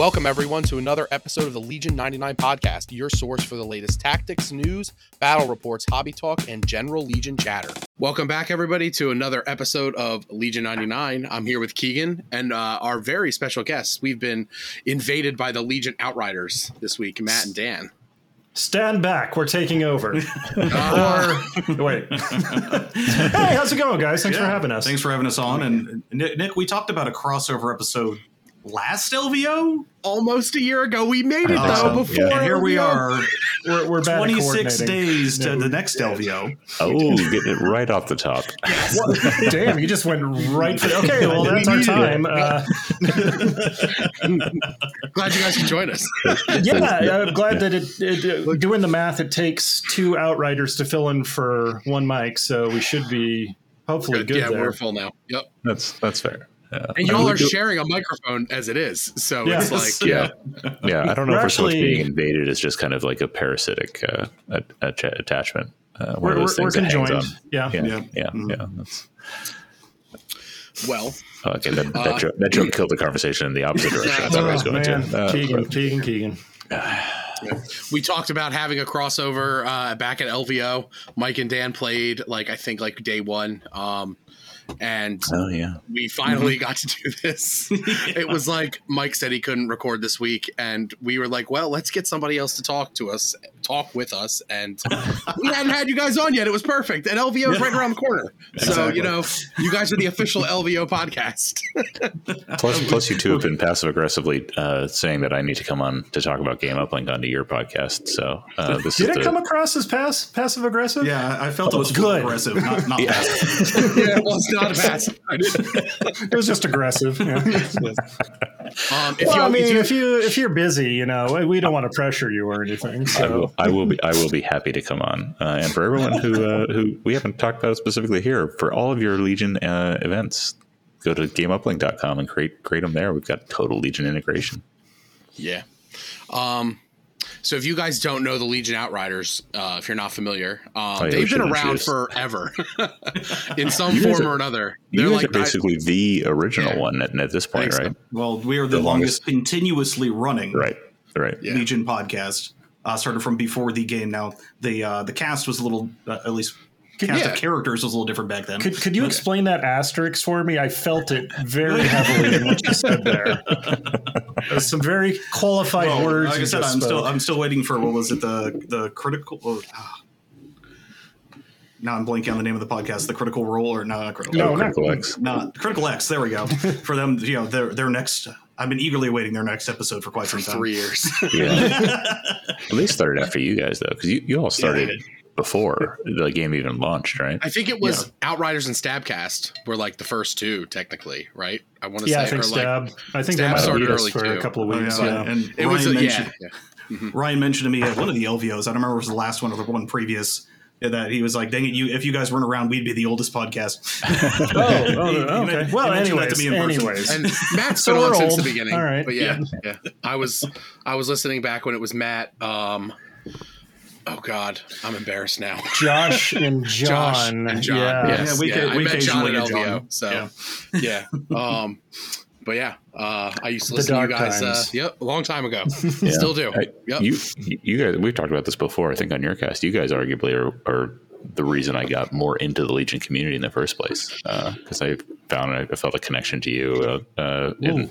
Welcome, everyone, to another episode of the Legion 99 podcast, your source for the latest tactics, news, battle reports, hobby talk, and general Legion chatter. Welcome back, everybody, to another episode of Legion 99. I'm here with Keegan and uh, our very special guests. We've been invaded by the Legion Outriders this week, Matt and Dan. Stand back, we're taking over. or wait. hey, how's it going, guys? Thanks for having us. Thanks for having us on. And Nick, Nick, we talked about a crossover episode last LVO. Almost a year ago, we made it though. Awesome. Before And here we are, We're, we're bad 26 days to Yeah, the we- next LVO. Oh, getting it right off the top. What? Damn, you just went right for Okay, well, that's our time. Uh, Glad you guys could join us. yeah, I'm glad that it, it, uh, doing the math, it takes two outriders to fill in for one mic, so we should be hopefully good yeah, there. we're full now. Yep. That's that's fair. Yeah. And y'all are do- sharing a microphone as it is. So Yes. it's like, Yeah, yeah. I don't know We're if we're so much being invaded is just kind of like a parasitic uh, a, a ch- attachment. Uh, one We're, of we're, those we're things that hangs conjoined. on. Yeah. Yeah, Yeah. yeah, yeah. Mhm. That's, well, okay, that, that, Uh, joke, that joke killed the conversation in the opposite direction. I thought I was Oh, going man. to. Uh, Keegan, Keegan, Keegan. we talked about having a crossover uh, back at LVO. Mike and Dan played like I think like day one, um, and oh yeah, we finally got to do this. It was like Mike said he couldn't record this week, and we were like, "Well, let's get somebody else to talk to us, talk with us." And we hadn't had you guys on yet. It was perfect, and LVO is right around the corner. So you know, you guys are the official LVO podcast. Plus, plus, you two have been passive aggressively uh, saying that I need to come on to talk about Game Uplink onto your podcast. So uh, this Did is it the, come across as pass, passive aggressive? Yeah, I felt it was Good. aggressive, not, not passive. yeah, well, it's not a pass. It was just aggressive. Yeah. Um, if well, you, I mean, if you, if you if you're busy, you know, we don't want to pressure you or anything. I So will, I will be I will be happy to come on. Uh, and for everyone who uh, who we haven't talked about specifically here, for all of your Legion uh, events, go to gameuplink.com and create create them there. We've got total Legion integration. Yeah. Um, so if you guys don't know the Legion Outriders, uh, if you're not familiar, um, Oh, yeah, they've been around introduce. forever in some form are- or another. They're guys like are basically the original Yeah. one at, at this point, think so. right? Well, we are the, The longest- longest, continuously running Right, right. Yeah. Legion podcast. Uh, started from before the game. Now the uh, the cast was a little, uh, at least cast yeah. of characters was a little different back then. could could you Okay. explain that asterisk for me? I felt it very heavily in what you said there. There's some very qualified Well, words. like I said, I'm still spoke. I'm still waiting for what was it the the critical. Oh, ah. now I'm blanking on the name of the podcast. The critical role or no, not critical. No, Oh, not- Critical X. not critical X. There we go. for them, you know, their their next. I've been eagerly awaiting their next episode for quite for some time. three years. Yeah. well, they started after you guys though, because you, you all started before the game even launched, right? I think it was Outriders and Stabcast were like the first two, technically, right? I want to yeah, I say, think or like, Stab. I think Stab they might have started early for too. a couple of Oh, weeks. yeah. yeah. And it was Ryan a, mentioned yeah, yeah. Ryan mentioned to me at one of the LVOs. I don't remember if it was the last one or the one previous. That he was like, "Dang it! You if you guys weren't around, we'd be the oldest podcast." Oh, oh, He- he okay. men- he well, mentioned that anyways, to me anyways. And Matt's So been on we're since the beginning. All right. But yeah, yeah, I was I was listening back when it was Matt. Um, oh God, I'm embarrassed now. Josh and Josh John. and John. Yeah. Yes, Yeah, we yeah, could- I we met John at occasionally LVO. get John. So yeah. Um, but yeah, uh, I used to listen to you guys. Uh, times. yep, a long time ago. Yeah. Still do. I- Yep. You, you guys, we've talked about this before. I think on your cast, you guys arguably are, are the reason I got more into the Legion community in the first place because I found I felt a connection to you. Uh, uh, in,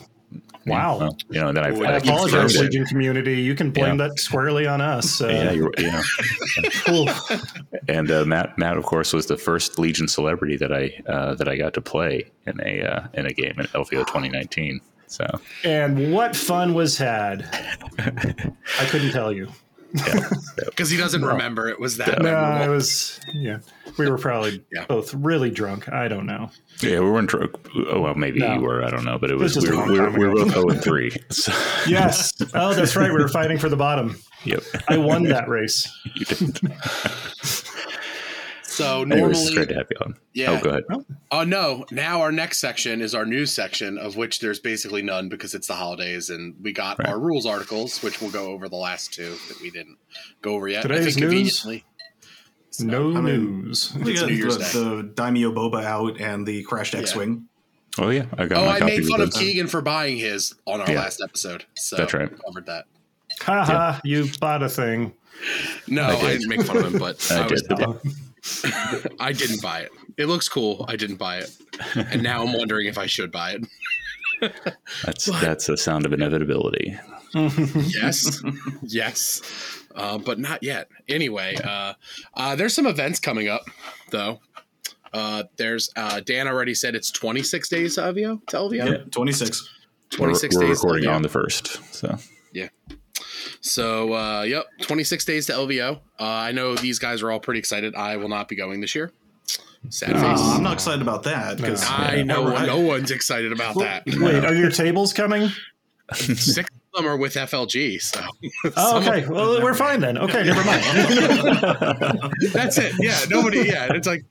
Wow. well, you know, and then I, Ooh, I I apologize, confirmed it. Legion community. You can blame Yeah. that squarely on us. Uh, Yeah, you're, you know, ooh. and uh, Matt, Matt, of course, was the first Legion celebrity that I uh, that I got to play in a uh, in a game in LVO 2019. So and what fun was had? I couldn't tell you. Because he doesn't remember it was that. No, memorable. it was. Yeah, we were probably Yeah. both really drunk. I don't know. yeah, we weren't drunk. Oh well, maybe No. you were. I don't know, but it was was, we, a were, we, were, we were both zero and three. So, Yes. Oh, that's right. We were fighting for the bottom. yep, I won that race. you did. So Anyways, normally, it's great to have you on. Oh, yeah. Oh, go ahead. Oh no! Now our next section is our news section, of which there's basically none because it's the holidays, and we got Right. our rules articles, which we'll go over the last two that we didn't go over yet. I Today's think news? conveniently. No I mean, news. We got New Year's the, Day. the Daimyo Boba out and the crashed X-wing. Oh yeah, I got. Oh, my I copy made fun of those. Keegan for buying his on our Yeah. last episode. So That's right. we Covered that. Haha, you bought a thing. No, I I, did. didn't make fun of him, but I I, was, did. I didn't buy it. It looks cool. I didn't buy it, and now I'm wondering if I should buy it. That's But- that's the sound of inevitability. Yes, yes, uh, but not yet. Anyway, uh, uh, there's some events coming up, though. Uh, there's uh, Dan already said it's 26 days to LVO. To LVO. Yeah, 26. 26 we're, we're days to recording LVO. on the first, so So, uh, yep, 26 days to LVO. Uh, I know these guys are all pretty excited. I will not be going this year. Sad face. I'm not excited about that because I know I- no one's excited about that. Wait, are your tables coming? Six them are with FLG, so Oh, okay. Well, we're fine then. Okay, never mind. that's it. Yeah, nobody. Yeah, it's like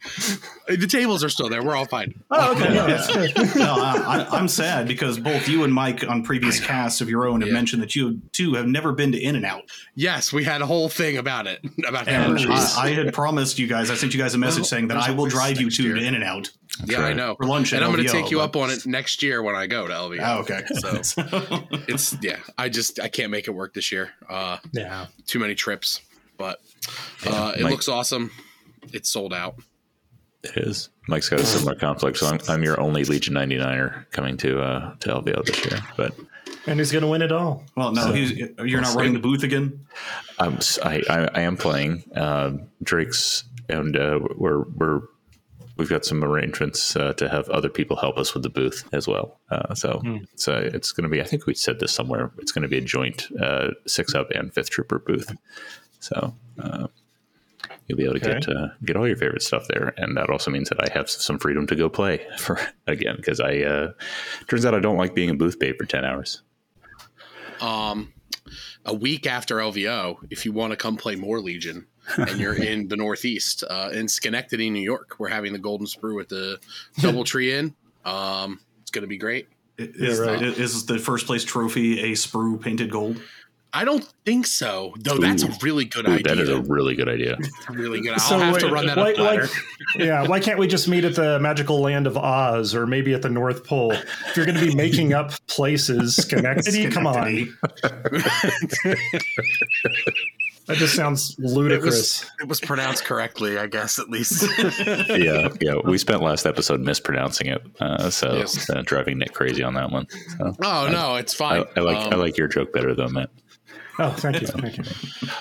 the tables are still there. We're all fine. Oh, okay. No, that's good. no, I, I, I'm sad because both you and Mike on previous casts of your own have Yeah. mentioned that you too have never been to In and Out. Yes, we had a whole thing about it about And. I, I had promised you guys, I sent you guys a message Well, saying that I will drive you next to year. the In and Out. Yeah, I know. For lunch and at I'm going to take you but- up on it next year when I go to LVO. Oh, okay. So it's yeah. I just I can't make it work this year. Uh, Yeah. too many trips, but uh, it Mike- looks awesome. It's sold out. it is. Mike's got a similar conflict, so I'm, I'm your only Legion 99er coming to uh, to LVO this year. But And he's going to win it all. Well, no, he's, you're We'll not see. running the booth again. I'm I I am playing uh, Drake's, and uh, we're we're we've got some arrangements uh, to have other people help us with the booth as well. Uh, so so it's going to be. I think we said this somewhere. It's going to be a joint uh, six up and fifth trooper booth. So. Uh, You'll be able to get uh, get all your favorite stuff there, and that also means that I have some freedom to go play for again because I uh, turns out I don't like being in booth bay for ten hours. Um, a week after LVO, if you want to come play more Legion, and you're in the Northeast, uh, in Schenectady, New York, we're having the Golden Sprue at the DoubleTree Inn. Um, it's going to be great. Is, right. is the first place trophy a sprue painted gold? I don't think so, though. That's a really good Ooh, idea. that is a really good idea. really good. I'll So have to run that why- up why- yeah, why can't we just meet at the magical land of Oz or maybe at the North Pole? If you're going to be making up places, Schenectady, come on. Schenectady. That just sounds It was, ludicrous. it was pronounced correctly, I guess, at least. yeah, yeah. We spent last episode mispronouncing it, uh, so Yes. uh, driving Nick crazy on that one. So oh, no, it's fine. I, I like I Um, like your joke better though, Matt. Oh, thank you. Thank you.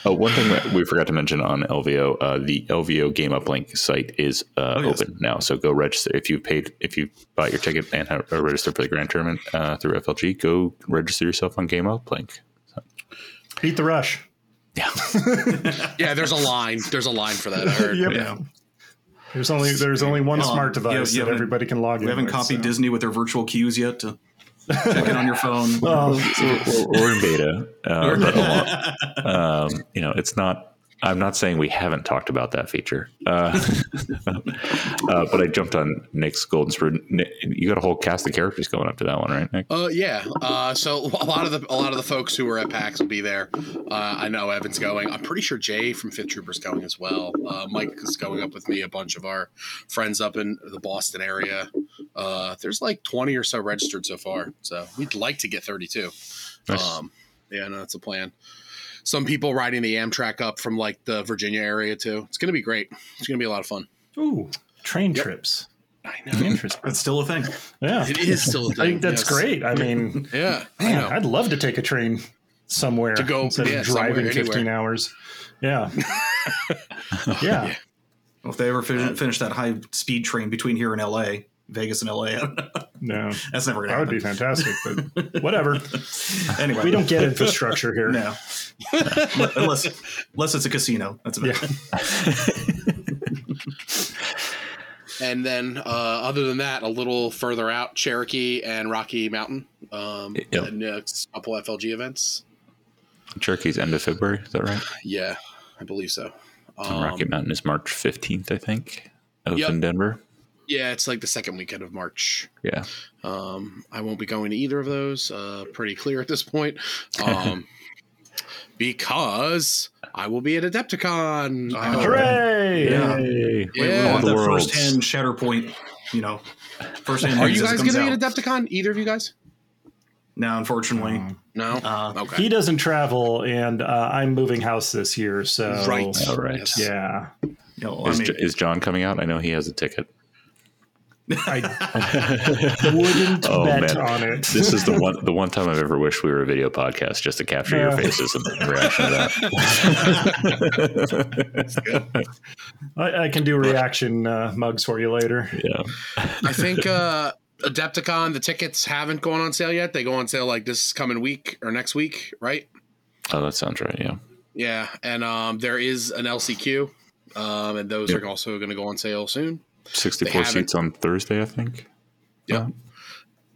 Oh, one thing that we forgot to mention on LVO, uh, the LVO Game Uplink site is uh, Oh, yes. open now. So go register if you paid if you bought your ticket and have, or register for the Grand Tournament uh, through FLG. Go register yourself on Game Uplink. Beat the rush. Yeah, Yeah, there's a line. There's a line for that. I heard. Yep. Yeah. There's only there's only one Well, smart you- device you that everybody can log in. We haven't with, copied so. Disney with their virtual queues yet to check it on your phone. Well, we're, we're in beta, uh, but along- um, you know, it's not. I'm not saying we haven't talked about that feature, uh, uh, but I jumped on Nick's Golden Sprue. Nick, you got a whole cast of characters going up to that one, right, Nick? Uh, yeah. Uh, so a lot of the a lot of the folks who were at PAX will be there. Uh, I know Evan's going. I'm pretty sure Jay from Fifth Troopers going as well. Uh, Mike is going up with me. A bunch of our friends up in the Boston area. Uh, there's like 20 or so registered so far. So we'd like to get 32. Nice. Um, yeah, no, that's a plan. Some people riding the Amtrak up from like the Virginia area too. It's gonna be great. It's gonna be a lot of fun. ooh, train trips. I know. Interesting. That's still a thing. Yeah. It is still. a thing, I think that's yes. great. I mean, Yeah, I man, know. I'd love to take a train somewhere To go- instead yeah, of driving 15 anywhere. hours. Yeah. yeah. Well, if they ever fin- finish that high speed train between here and LA, Vegas and LA, No, that's never going to that would be fantastic, but whatever. Anyway, We don't get infrastructure here. No. unless, unless it's a casino. That's about Yeah. it. And then, uh, other than that, a little further out, Cherokee and Rocky Mountain, um, Yep. and uh, a couple FLG events. Cherokee end of February. Is that right? Yeah, I believe so. And Um, Rocky Mountain is March 15th, I think, out Yep. in Denver. Yeah, it's like the second weekend of March. Yeah. Um, I won't be going to either of those. Uh, pretty clear at this point, um, because I will be at Adepticon. I hope. Hooray! Yeah. Yay. We Yeah. want The that first hand Shatterpoint. you know, first hand Are you guys going to be at Adepticon? Either of you guys? No, unfortunately. No. Uh, okay. He doesn't travel, and uh, I'm moving house this year, so right. All right. Yes. Yeah, you know, I mean, is John coming out? I know he has a ticket. I wouldn't Oh, bet man. on it. This is the one the one time I've ever wished we were a video podcast just to capture your faces and the reaction to that. I, I can do reaction uh, mugs for you later. yeah. I think uh, Adepticon, the tickets haven't gone on sale yet. They go on sale like this coming week or next week, right? Oh, that sounds right. Yeah. Yeah. And um, there is an LCQ, um, and those Yep. are also going to go on sale soon. 64 seats on Thursday, I think. Yeah.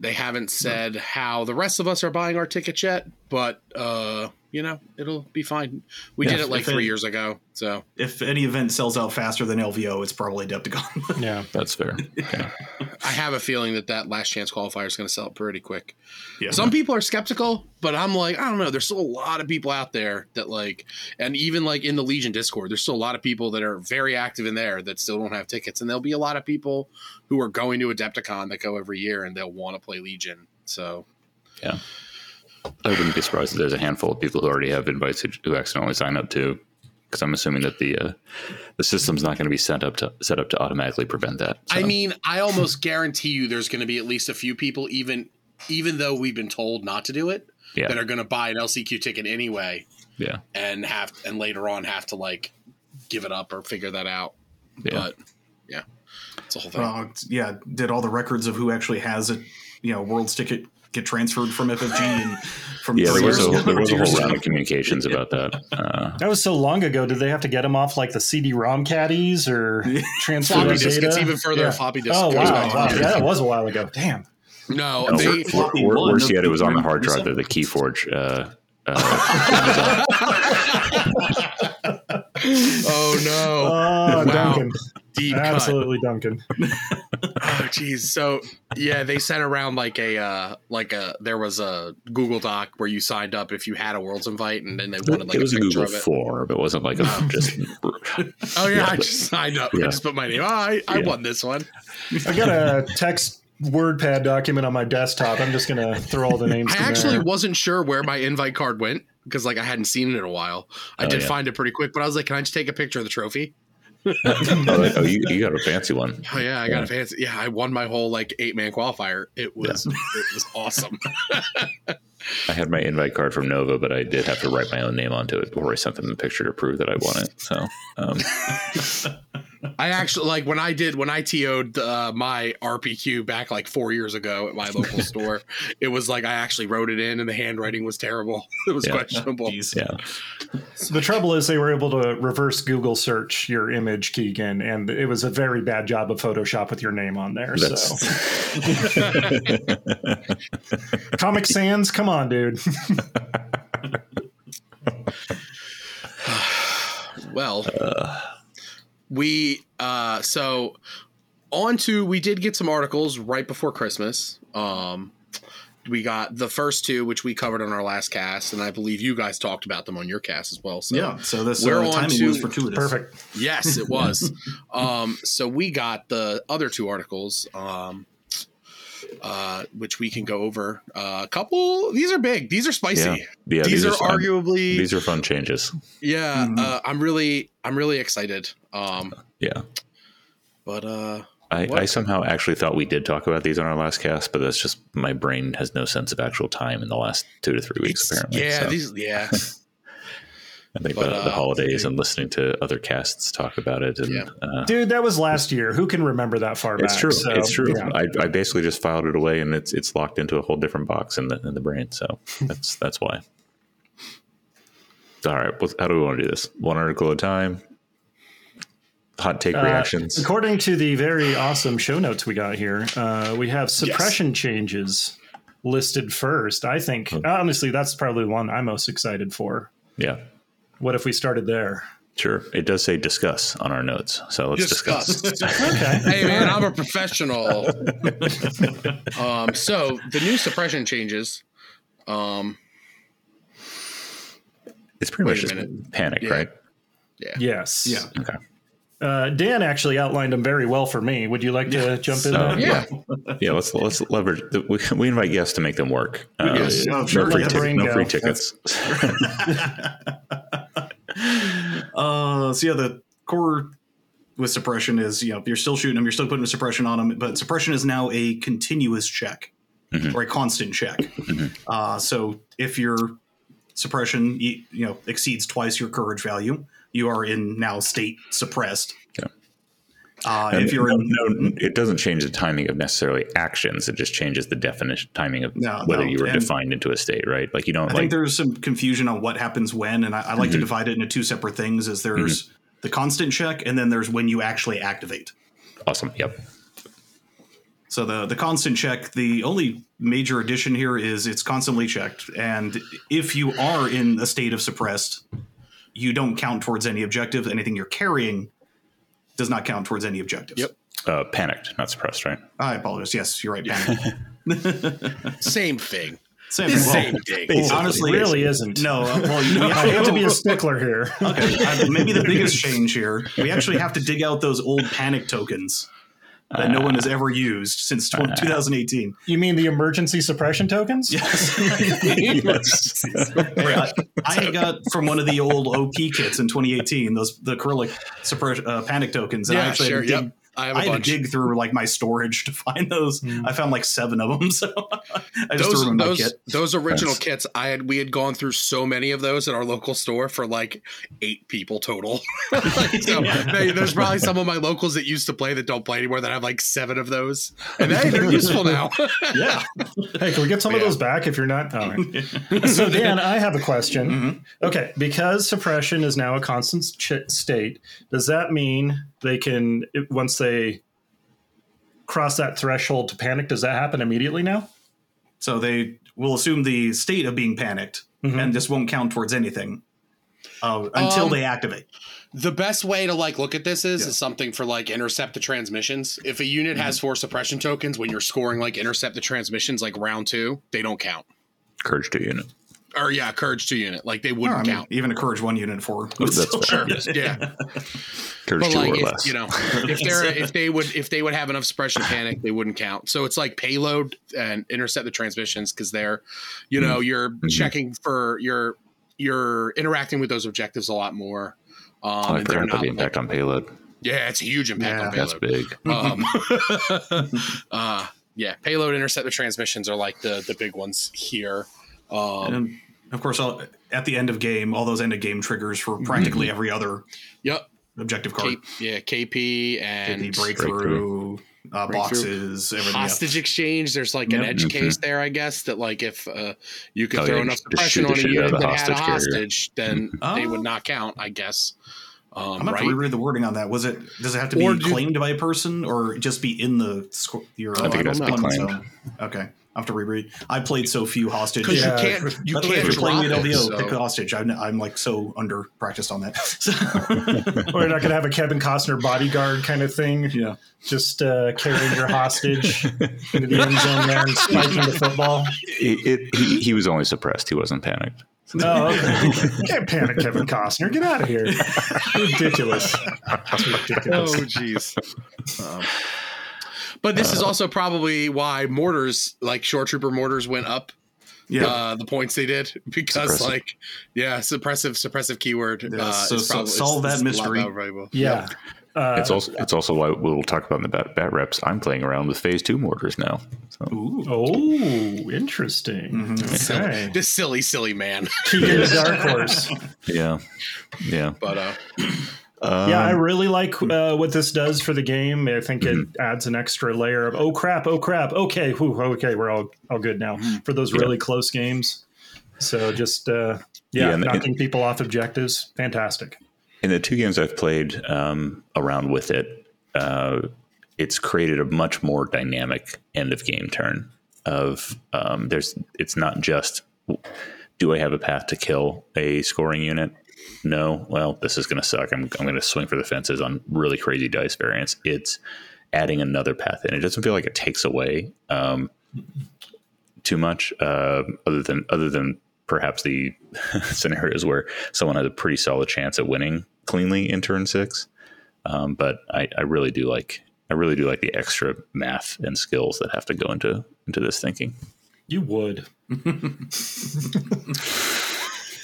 They haven't said how the rest of us are buying our tickets yet, but uh, you know, it'll be fine. We Yeah, did it like three it- years ago. So if any event sells out faster than LVO, it's probably Adepticon. Yeah, That's fair. Yeah. I have a feeling that that last chance qualifier is going to sell pretty quick. yeah. Some people are skeptical, but I'm like, I don't know. There's still a lot of people out there that like, and even like in the Legion Discord, there's still a lot of people that are very active in there that still don't have tickets. And there'll be a lot of people who are going to Adepticon that go every year and they'll want to play Legion. So Yeah. I wouldn't be surprised if there's a handful of people who already have invites who, who accidentally sign up too, because I'm assuming that the uh, the system's not going to be set up to set up to automatically prevent that. I mean, I almost guarantee you there's going to be at least a few people, even even though we've been told not to do it, yeah, that are going to buy an LCQ ticket anyway yeah, and have and later on have to like give it up or figure that out. yeah. But yeah, it's a whole thing. Uh, yeah, did all the records of who actually has it, you know, world's ticket get transferred from FFG and from yeah, there was a there was a whole round of communications about that. Uh, that was so long ago. Did they have to get them off like the CD-ROM caddies or transfer floppy their disk. data? It's even further. Yeah. Floppy disk. Oh wow, wow. Yeah, that was a while ago. Damn. No, no, they. wor- floppy wor- one, worse yet, it was on the hard drive reset. the KeyForge. Uh, uh, oh no! Oh, Wow. Duncan. Deep cut. Absolutely, Duncan. Oh geez So yeah, they sent around like a uh like a there was a Google Doc where you signed up if you had a World's Invite, and then they wanted like it was a a Google of it. form. It wasn't like a just. Oh yeah, I just signed up. Yeah. I just put my name. Oh, I, I Yeah. won this one. I got a text WordPad document on my desktop. I'm just gonna throw all the names. I in actually there. wasn't sure where my invite card went because like I hadn't seen it in a while. I Oh, did yeah. find it pretty quick, but I was like, can I just take a picture of the trophy? Oh, oh, you, you got a fancy one. Oh yeah, I got Yeah. a fancy. Yeah, I won my whole like eight man qualifier. It was it was awesome. I had my invite card from Nova, but I did have to write my own name onto it before I sent them the picture to prove that I won it. So, um, I actually like when I did when I TO'd uh, my RPQ back like four years ago at my local store. It was like I actually wrote it in, and the handwriting was terrible. It was Yeah. questionable. Jeez. yeah, The trouble is, they were able to reverse Google search your image, Keegan, and it was a very bad job of Photoshop with your name on there. that's So, Comic Sans, come on, dude. Well, we uh so on to we did get some articles right before Christmas. Um we got the first two which we covered on our last cast and I believe you guys talked about them on your cast as well. So Yeah, so this We're uh, on timing to- was fortuitous. Perfect. Yes, it was. um, so we got the other two articles, um, uh, which we can go over. Uh, a couple. These are big. These are spicy. yeah, yeah. these, are, fun. arguably. These are fun changes. yeah. Mhm. Uh, I'm really, I'm really excited. Um, Yeah, but uh, I, I somehow actually thought we did talk about these on our last cast, but that's just my brain has no sense of actual time in the last two to three weeks. it's- Apparently, yeah, So these, yeah. I think but, the, the uh, holidays and listening to other casts talk about it, and Yeah. uh, Dude, that was last year. Who can remember that far It's back? true. So, it's true. yeah. I, I basically just filed it away, and it's it's locked into a whole different box in the in the brain. So that's that's why. All right. Well, how do we want to do this? One article at a time. Hot take Uh, reactions. according to the very awesome show notes we got here, uh, we have suppression changes listed first. I think, Hmm. honestly, that's probably the one I'm most excited for. yeah. What if we started there? Sure. It does say discuss on our notes, so let's discuss. Disgust. Okay. hey man, I'm a professional. um, so the new suppression changes. Um, It's pretty much just minute. panic, Yeah. right? yeah. Yes. Yeah. Okay. Uh, Dan actually outlined them very well for me. Would you like to jump in? Uh, there? Yeah. yeah. Let's let's leverage. We, we invite guests to make them work. Uh, Yes. Oh, no sure, free, yeah. tic- no free tickets. Uh, so yeah, the core with suppression is you know you're still shooting them, you're still putting suppression on them, but suppression is now a continuous check Mhm. or a constant check. Uh, so if your suppression you, you know exceeds twice your courage value, you are in now state suppressed. Uh, And if you're no, in no, it doesn't change the timing of necessarily actions. It just changes the definition timing of No, whether no, you were and- defined into a state, right? Like you don't I like think there's some confusion on what happens when, and I, I like Mm-hmm. to divide it into two separate things. Is there's the constant check, and then there's when you actually activate. awesome. Yep. So the the constant check, the only major addition here is it's constantly checked, and if you are in a state of suppressed, you don't count towards any objectives. Anything you're carrying does not count towards any objectives. Yep. Uh, panicked, not suppressed, right? I apologize. Yes, you're right. Panic. Same thing. Same The thing. same thing. well, It honestly, really isn't. no. Uh, well, you, I hate to be a stickler here. okay. I, maybe the biggest change here, we actually have to dig out those old panic tokens that no one has ever used since tw- 2018. You mean the emergency suppression tokens? yes. I, I got from one of the old OP kits in 2018 those the acrylic suppress, uh, panic tokens, and I Yeah, actually sure. had dig, Yep. I have a I had bunch. to dig through like my storage to find those. I found like seven of them, so I just threw those them in my those kit. those original Nice. kits I had we had gone through so many of those at our local store for like eight people total. so they- there's probably some of my locals that used to play that don't play anymore that have like seven of those, and hey, they're useful now. Yeah, Hey, can we get some of those back if you're not? All right. so, Dan, I have a question. Mm-hmm. Okay, because suppression is now a constant ch- state, does that mean they can, once they cross that threshold to panic, does that happen immediately now? so they will assume the state of being panicked, Mhm. and this won't count towards anything uh, until Um, they activate. The best way to like look at this is Yeah. is something for like intercept the transmissions. If a unit has four suppression tokens, when you're scoring like intercept the transmissions, like round two, they don't count. Courage to unit. Or yeah, courage two unit, like they wouldn't I mean, count. even a courage one unit for That's fair. Yeah, Courage but two like or if, less. you know, if they're if they would if they would have enough suppression panic, they wouldn't count. So it's like payload and intercept the transmissions because they're, you know, you're checking for you're you're interacting with those objectives a lot more. Um, Oh, I forgot about not the like- impact on payload. yeah, it's a huge impact Yeah. on That's big. um, uh, yeah, payload intercept the transmissions are like the the big ones here. Um, And of course, I'll, at the end of game, all those end of game triggers for practically every other yep, objective card. K, yeah, KP and the breakthrough, Uh, boxes, everything. else. hostage exchange. There's like an Yep. edge Mhm. case there, I guess, that like if uh, you could Oh, throw yeah, enough just suppression on a shit unit of the that had a hostage carrier. hostage, then they would Oh. not count, I guess. Um, I'm gonna have right? to reread the wording on that. Was it? Does it have to be Or do- claimed by a person or just be in the squ- your? I think it has to be claimed. zone? Okay, I have to reread. I played so few hostage. Because Yeah. you can't, you By can't if you're playing with it. LVO, so- pick a hostage. I'm, I'm like so under practiced on that. Or you're not going to have a Kevin Costner bodyguard kind of thing? yeah. Just uh, carrying your hostage into the end zone there and spiking the football? It, it, he, he was only suppressed. He wasn't panicked. Oh, okay. Can't panic, Kevin Costner. Get out of here. Ridiculous. That's ridiculous. Oh, jeez. Um, but this is also probably why mortars, like shoretrooper mortars, went up Yeah. uh, the points they did because, Suppressive. like, yeah, suppressive, suppressive keyword. Yeah, uh, so- so probably, solve is- that is a lot mystery. more valuable. Yeah. Uh, It's also it's also why we'll talk about in the bat, bat reps. I'm playing around with phase two mortars now. So Ooh. oh, interesting. So, Okay. this silly, silly man. Keegan the Dark Horse. yeah, yeah. But uh, Um, Yeah, I really like uh, what this does for the game. I think it Mm-hmm. adds an extra layer of oh crap, oh crap, okay, whew, okay, we're all all good now Mm-hmm. for those really close games. So just uh, yeah, Yeah, knocking people off objectives, fantastic. in the two games I've played um, around with it, uh, it's created a much more dynamic end of game turn. Of um, there's, it's not just do I have a path to kill a scoring unit? No. Well, this is going to suck. I'm I'm going to swing for the fences on really crazy dice variants. It's adding another path in. It doesn't feel like it takes away um, too much, uh, other than other than perhaps the scenarios where someone has a pretty solid chance at winning cleanly in turn six. Um, but I, I really do like I really do like the extra math and skills that have to go into into this thinking. You would.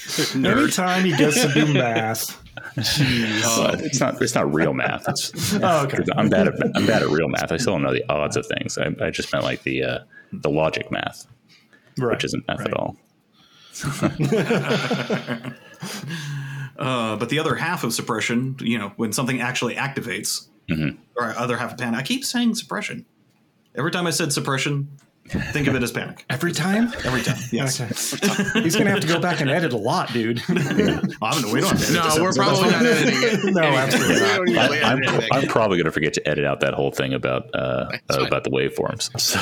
Anytime he gets to do math. Jeez. Uh, it's not it's not real math. It's, Oh, okay. I'm bad at I'm bad at real math. I still don't know the odds of things. I, I just meant like the uh, the logic math, Right. which isn't math right. at all. Uh, but the other half of suppression, you know, when something actually activates, Mm-hmm. or other half of panic. I keep saying suppression. Every time I said suppression, think of it as panic. Every time? Every time. Yes. Okay. He's going to have to go back and edit a lot, dude. I'm gonna wait on it. No, we're probably not editing it. No, absolutely not. don't I'm. I'm probably going to forget to edit out that whole thing about uh, fine. about the waveforms. So,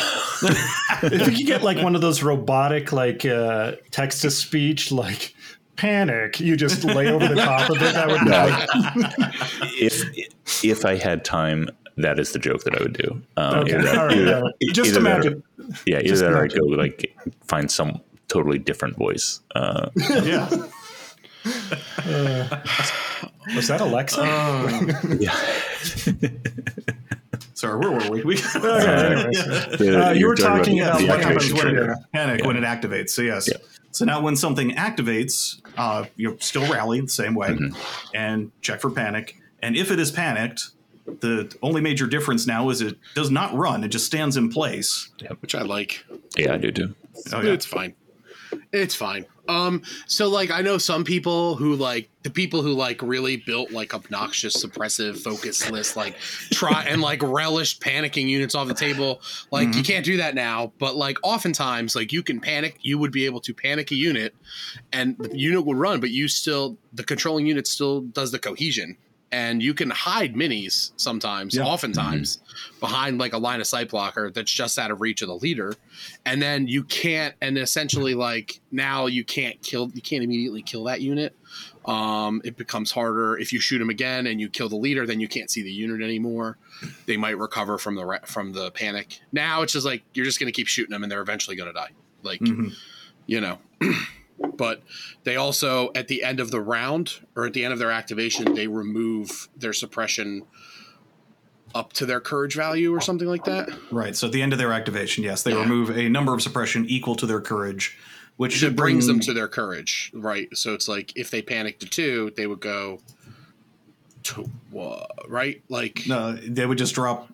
if you could get like one of those robotic, like uh, text to speech, like panic, you just lay over the top of it. That would be like, if if I had time, that is the joke that I would do. Um, Okay, either that- all right, either- all right. Just either that or- imagine. yeah, either Just that or I go like find some totally different voice. Uh, Yeah. was that Alexa? yeah, Sorry, where were we? we Okay, anyways. The- Uh, you you're were talking Yeah, about what activation happens when trigger. it- panic Yeah. when it activates. So yes. Yeah. So now when something activates, uh, you still rally the same way Mm-hmm. and check for panic. And if it is panicked, the only major difference now is it does not run; it just stands in place. which I like. yeah, I do too. Oh, yeah. It's fine. It's fine. Um, so like I know some people who like the people who like really built like obnoxious suppressive focus list, like try and like relished panicking units off the table. Like you can't do that now, but like oftentimes like you can panic, you would be able to panic a unit and the unit would run, but you still the controlling unit still does the cohesion. And you can hide minis sometimes, Yeah. oftentimes, behind like a line of sight blocker that's just out of reach of the leader. And then you can't and essentially like now you can't kill you can't immediately kill that unit. Um it becomes harder. If you shoot him again and you kill the leader then you can't see the unit anymore. They might recover from the re- from the panic. Now it's just like you're just going to keep shooting them and they're eventually going to die. Like Mhm. you know but they also at the end of the round or at the end of their activation they remove their suppression up to their courage value or something like that Right. So at the end of their activation, yes, they Yeah. remove a number of suppression equal to their courage, which it should brings bring them to their courage, right? So it's like if they panic to two, they would go to what, right? Like No, they would just drop.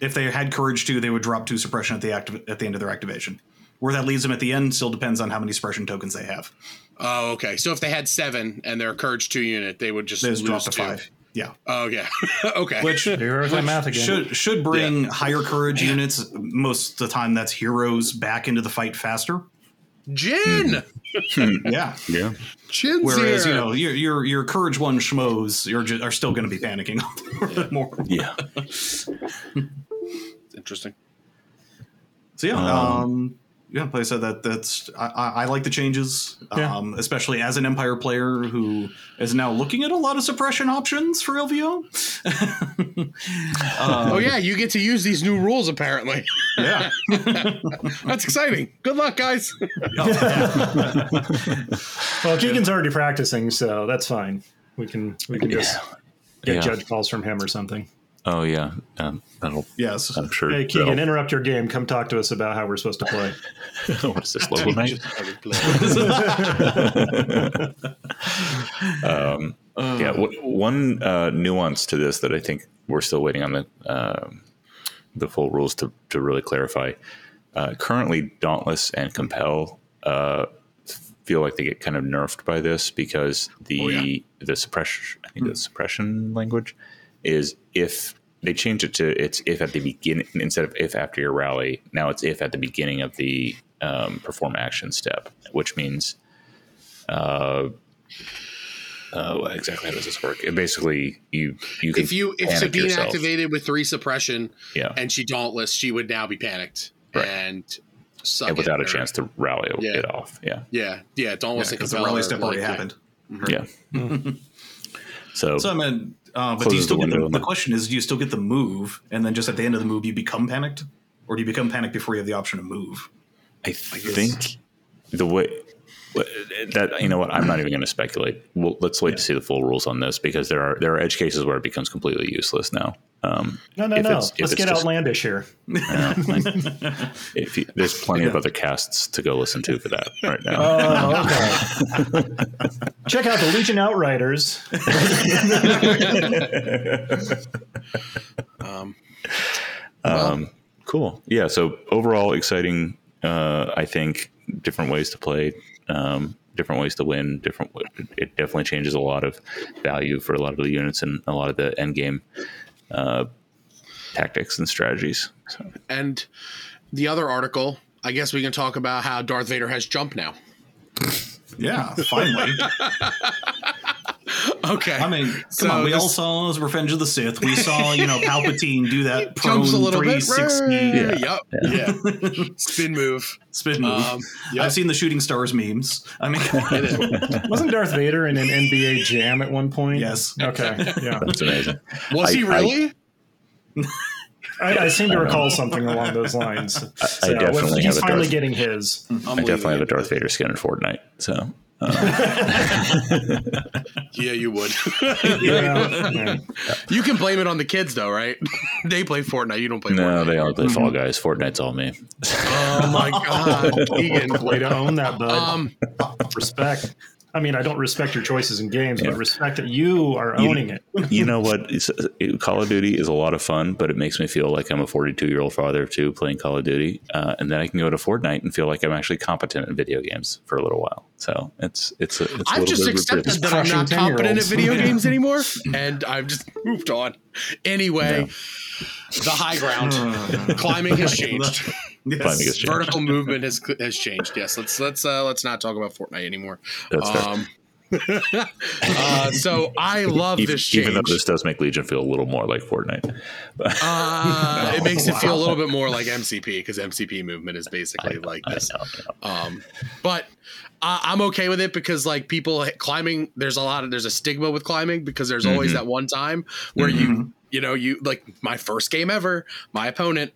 If they had courage to, they would drop two suppression at the active at the end of their activation. Where that leaves them at the end still depends on how many suppression tokens they have. oh, okay. So if they had seven and their courage two unit, they would just They just lose drop to two. five. Yeah, Oh, okay, okay. which Here's that math again. should should bring higher courage units. Most of the time, that's heroes back into the fight faster. Jyn, Yeah. Yeah, Jyn's Whereas here. you know your your your courage one schmoes you're ju- are still going to be panicking more. yeah. interesting. So yeah, Um, um, yeah. Like I said, that that's I, I I like the changes, Yeah. um, especially as an Empire player who is now looking at a lot of suppression options for LVO. Um, Oh yeah, you get to use these new rules apparently. yeah. That's exciting. Good luck, guys. Well, Keegan's already practicing, so that's fine. We can we can just get Yeah. judge calls from him or something. Oh yeah, um, that'll. yes. I'm sure. Hey, Keegan, that'll- interrupt your game. Come talk to us about how we're supposed to play. what is this local night? um, yeah, w- one uh, nuance to this that I think we're still waiting on the um the full rules to to really clarify. Uh, currently, Dauntless and Compel uh, feel like they get kind of nerfed by this because the Oh, yeah. the suppression I think the suppression language is if they change it to it's if at the beginning instead of if after your rally now it's if at the beginning of the um, perform action step which means uh, uh, exactly how does this work? It basically you you can if you if panic Sabine yourself. activated with three suppression yeah and she dauntless, she would now be panicked Right. and suck and without a or- chance to rally Yeah. it off yeah Yeah, yeah, dauntless and Because the compel rally are step like, already yeah. happened. yeah so, So I mean, uh, but do you still the get the, the question is, do you still get the move, and then just at the end of the move you become panicked, or do you become panicked before you have the option to move? I think the way that you know what I'm not even going to speculate. Well, let's wait to see the full rules on this because there are there are edge cases where it becomes completely useless now. Um, No, no, no. Let's get just- outlandish here. yeah, like, if you, there's plenty of other casts to go listen to for that right now. Oh, okay. Check out the Legion Outriders. Um, Um, cool. Yeah. So overall, exciting. Uh, I think different ways to play, um, different ways to win. Different. It definitely changes a lot of value for a lot of the units and a lot of the end game uh, tactics and strategies. So, and the other article, I guess we can talk about how Darth Vader has jump now. Yeah, finally. Okay. I mean, come So on. We this- all saw Revenge of the Sith. We saw, you know, Palpatine do that prone jumps a little bit. 360 Yep. Yeah. Spin move. spin move. Um, yep. I've seen the Shooting Stars memes. I mean, Wasn't Darth Vader in an NBA Jam at one point? yes. Okay. Yeah. that's amazing. Was I- he really? I, I seem to recall something along those lines. So, definitely he's have a finally Darth- getting his. I definitely have a Darth Vader skin in Fortnite. So Yeah, you would. Yeah. Yeah. you can blame it on the kids, though, right? they play Fortnite. You don't play no, Fortnite. they all play Fall Guys. Fortnite's all me. Oh my god, Keegan. Way to own that, bud. Um, respect. I mean, I don't respect your choices in games, but respect that you are owning it. you know what? It's, it, Call of Duty is a lot of fun, but it makes me feel like I'm a 42 year old father too, playing Call of Duty, uh, and then I can go to Fortnite and feel like I'm actually competent in video games for a little while. So it's it's a, it's a I've little just bit of a accepted privilege. that I'm not competent at video Yeah. games anymore, and I've just moved on. Anyway, the high ground, climbing has changed. Yes. Climbing has changed. Vertical movement has has changed. Yes, let's let's uh, let's not talk about Fortnite anymore. That's fair. Um, uh, so I love even, this change. even though this does make Legion feel a little more like Fortnite. Uh, it makes it feel a little bit more like MCP because MCP movement is basically like I this. know, I know. Um, but I, I'm okay with it because like people climbing, there's a lot of there's a stigma with climbing because there's always Mhm. that one time where you you know you like my first game ever, my opponent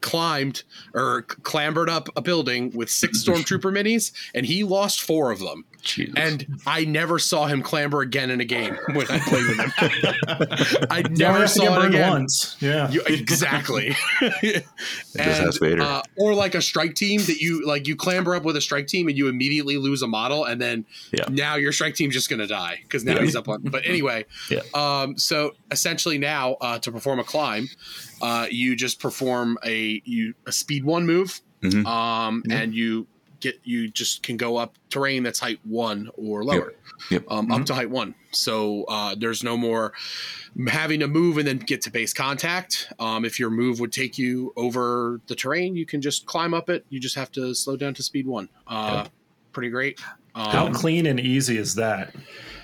climbed or clambered up a building with six stormtrooper minis and he lost four of them Jesus. and i never saw him clamber again in a game when i played with him i never have saw it burned again once. Yeah. you, exactly. Just And, ask Vader. uh, or like a strike team that you like you clamber up with a strike team and you immediately lose a model and then Yeah. now your strike team's just gonna die because now Yeah. he's up on but anyway Yeah. um so essentially now uh to perform a climb uh you just perform a you a speed one move Mhm. um and you get you just can go up terrain that's height one or lower Yep. um, up to height one. So uh, there's no more having to move and then get to base contact. Um, if your move would take you over the terrain, you can just climb up it. You just have to slow down to speed one. Uh, Pretty great. How Um, clean and easy is that?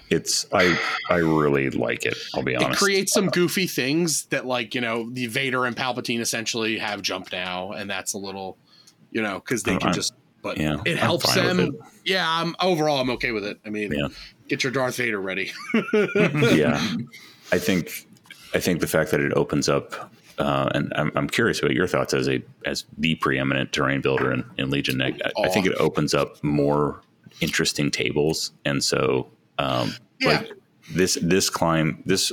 It's I I really like it. I'll be honest. it creates some goofy things that, like you know, the Vader and Palpatine essentially have jump now, and that's a little, you know, because they Oh, can I'm- just. But yeah, it helps them. Yeah, I'm overall I'm okay with it. I mean, Yeah. get your Darth Vader ready. yeah, I think I think the fact that it opens up, uh, and I'm, I'm curious about your thoughts as a as the preeminent terrain builder in, in Legion. I, I think it opens up more interesting tables, and so um, Yeah. like this this climb this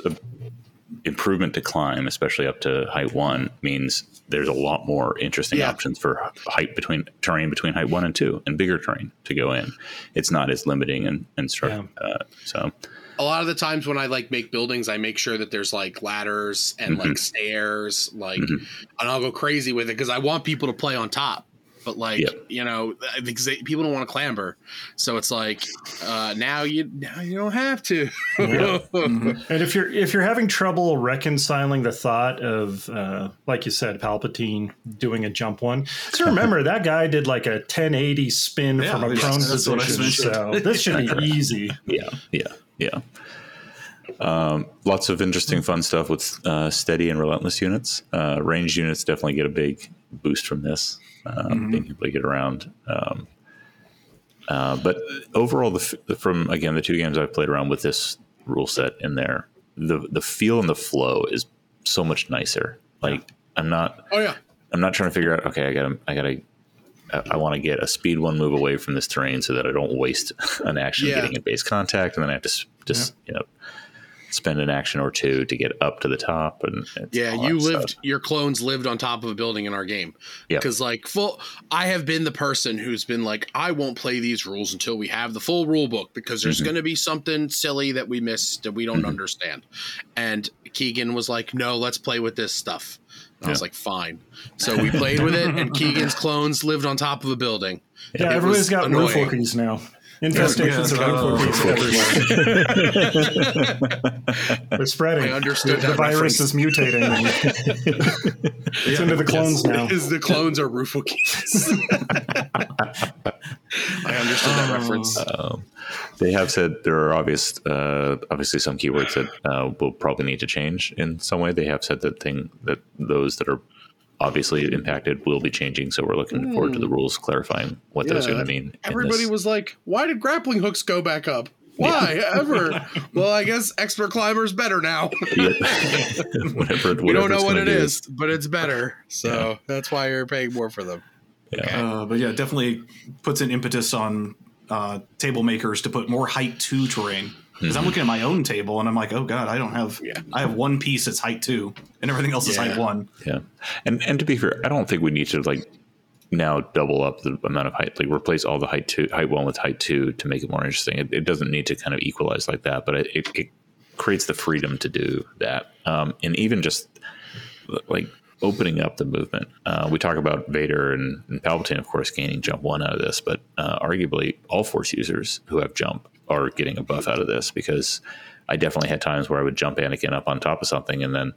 improvement to climb, especially up to height one, means there's a lot more interesting Yeah. options for height between terrain between height one and two, and bigger terrain to go in. It's not as limiting and and stru- uh, so. a lot of the times when I like make buildings, I make sure that there's like ladders and Mm-hmm. like stairs, like, and I'll go crazy with it because I want people to play on top. But like, Yep. you know, because they, people don't want to clamber, so it's like uh, now you now you don't have to. And if you're if you're having trouble reconciling the thought of, uh, like you said, Palpatine doing a jump one, so remember that guy did like a 1080 spin Yeah, from a prone that's what I position. So this should be easy. yeah yeah yeah um, lots of interesting fun stuff with uh, steady and relentless units. Uh, ranged units definitely get a big boost from this um, being able to get around um, uh, but overall the, f- from again the two games i've played around with this rule set in there the the feel and the flow is so much nicer. Like i'm not oh yeah, I'm not trying to figure out. Okay, I gotta, I gotta I, I want to get a speed one move away from this terrain so that I don't waste an action Yeah. getting a base contact, and then I have to just you know spend an action or two to get up to the top. And Yeah, you lived. stuff. Your clones lived on top of a building in our game. Yeah. because like full, I have been the person who's been like, I won't play these rules until we have the full rule book because there's Mhm. going to be something silly that we missed that we don't Mhm. understand. And Keegan was like, No, let's play with this stuff. And I was like, Fine. So we played with it, and Keegan's clones lived on top of a building. Yeah, It everybody's was got annoying. roof now. Infestations Yeah, of roof everywhere. They're spreading. I understood the that virus is mutating. it's into the clones now. Is the clones are roof. I understood that Oh. reference. Um, they have said there are obvious, uh, obviously some keywords that uh, will probably need to change in some way. They have said that thing that those that are obviously impacted will be changing. So we're looking forward to the rules clarifying what those are Hmm. Going to mean. Everybody was like, "Why did grappling hooks go back up? Why ever?" well, I guess expert climber's better now. Yep. whatever, we don't know what gonna it do. is, but it's better. So that's why you're paying more for them. Uh, but yeah, definitely puts an impetus on uh, table makers to put more height to terrain. Because I'm looking at my own table and I'm like, oh god, I don't have. Yeah. I have one piece that's height two, and everything else is height one. Yeah, and and to be fair, I don't think we need to like now double up the amount of height. Like replace all the height two, height one with height two to make it more interesting. It, it doesn't need to kind of equalize like that, but it, it, it creates the freedom to do that. Um, and even just like opening up the movement. Uh, we talk about Vader and, and Palpatine, of course, gaining jump one out of this, but uh, arguably all Force users who have jump are getting a buff out of this because I definitely had times where I would jump Anakin up on top of something and then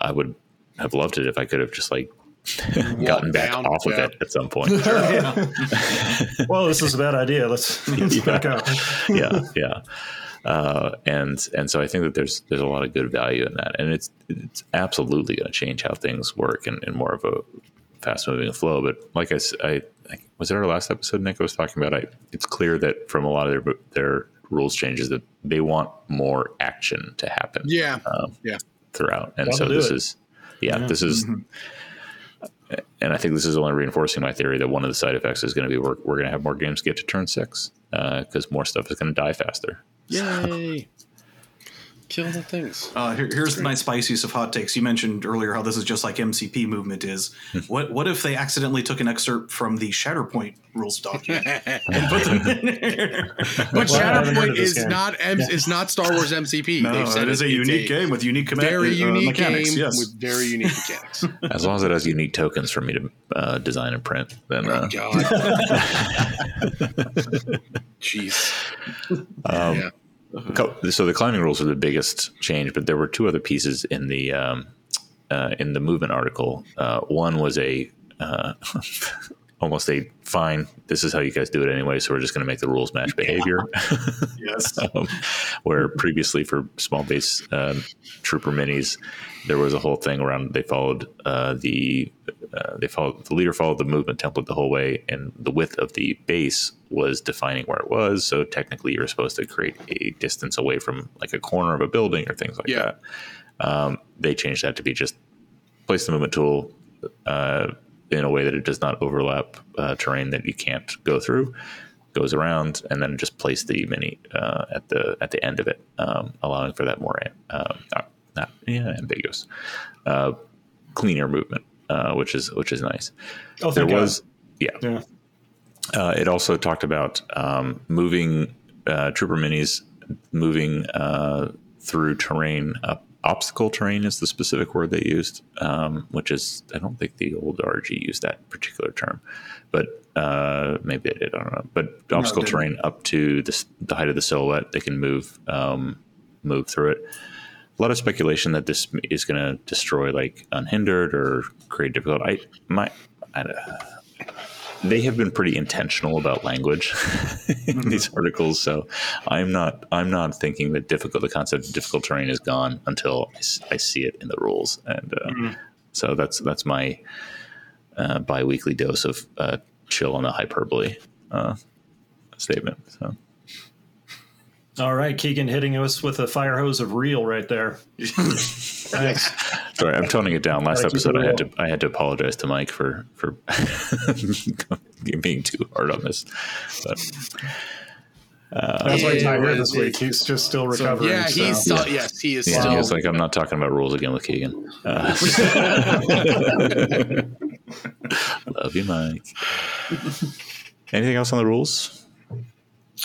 I would have loved it if I could have just like gotten back down, off of it at some point. Well, this is a bad idea. Let's, let's back up. yeah, yeah. Uh, and and so I think that there's there's a lot of good value in that, and it's it's absolutely going to change how things work in, in more of a fast moving flow. But like I, s- I- I- was it our last episode Nick was talking about? I it's clear that from a lot of their their rules changes that they want more action to happen Yeah, um, Yeah. throughout, and That'll so this it. is yeah, Yeah. this is. And I think this is only reinforcing my theory that one of the side effects is going to be we're, we're going to have more games get to turn six because more stuff is going to die faster. Yay! Kill the things. Uh, here, here's my spiciest of hot takes. You mentioned earlier how this is just like MCP movement is. what what if they accidentally took an excerpt from the Shatterpoint rules document and put them in there? But Well, I haven't heard Shatterpoint is game. not M- is not Star Wars MCP. no, They've said it is a it's unique game with unique command, very uh, unique mechanics. game Yes. with very unique mechanics. As long as it has unique tokens for me to uh, design and print, then oh uh, God. Jeez. um, yeah. Co- so the climbing rules are the biggest change. But there were two other pieces in the um, uh, in the movement article. Uh, one was a uh, almost a fine. This is how you guys do it anyway. So we're just going to make the rules match behavior. yes. um, where previously for small base um, trooper minis, there was a whole thing around they followed uh, the uh, they followed the leader followed the movement template the whole way, and the width of the base was defining where it was. So technically, you're supposed to create a distance away from like a corner of a building or things like Yeah. that. Um, they changed that to be just place the movement tool uh, in a way that it does not overlap uh, terrain that you can't go through goes around and then just place the mini uh, at the at the end of it, um, allowing for that more um, not, yeah, ambiguous, uh, cleaner movement, uh, which is which is nice. Oh, There God. was yeah. Yeah. Uh, it also talked about um, moving uh, trooper minis, moving uh, through terrain. Up, obstacle terrain is the specific word they used, um, which is I don't think the old RG used that particular term, but uh, maybe they did. I don't know. But obstacle didn't. terrain up to the, the height of the silhouette, they can move um, move through it. A lot of speculation that this is going to destroy like unhindered or create difficult. I my I, they have been pretty intentional about language in these articles so i'm not i'm not thinking that difficult the concept of difficult terrain is gone until I see it in the rules and uh, so that's that's my uh, bi-weekly dose of uh, chill on the hyperbole uh, statement so All right, Keegan hitting us with a fire hose of real right there. Thanks. Sorry, I'm toning it down. Last Gotta keep it episode, I had to I had to apologize to Mike for for being too hard on this. But That's why he's not here this week. He's just still recovering. yeah, so. he's still, yes, he is yeah, still. he was like, I'm not talking about rules again with Keegan. Uh, love you, Mike. Anything else on the rules?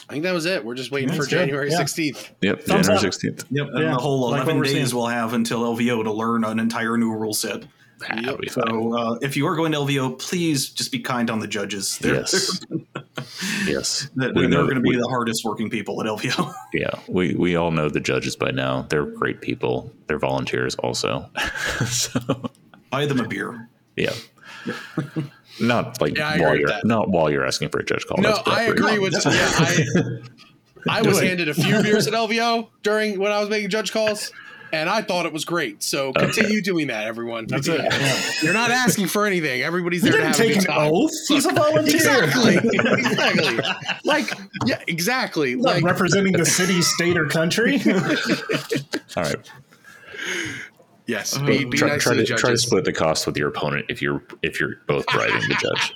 I think that was it. We're just waiting Yeah, for it's good. January Yeah. 16th. Yep, Thumbs January up. 16th. Yep, and Yeah, the whole 11 we're days we'll have until LVO to learn an entire new rule set. That'll be fine. So uh, if you are going to LVO, please just be kind on the judges. They're, Yes. yes. they're, We they're going to be we- the hardest working people at LVO. Yeah, we, we all know the judges by now. They're great people. They're volunteers also. so, Buy them a beer. yeah. Not like Yeah, while you're not while you're asking for a judge call. No, That's I agree with. Yeah, I, I was it. handed a few beers at LVO during when I was making judge calls, and I thought it was great. So continue doing that, everyone. That's it. Yeah. You're not asking for anything. Everybody's He there to didn't have a take good an time. oath. He's a volunteer. Exactly. exactly. Like, yeah, exactly. Not Like, representing the city, state, or country. All right. Yes. Be, be Try, nice try to the to try to split the cost with your opponent if you're if you're both bribing the judge.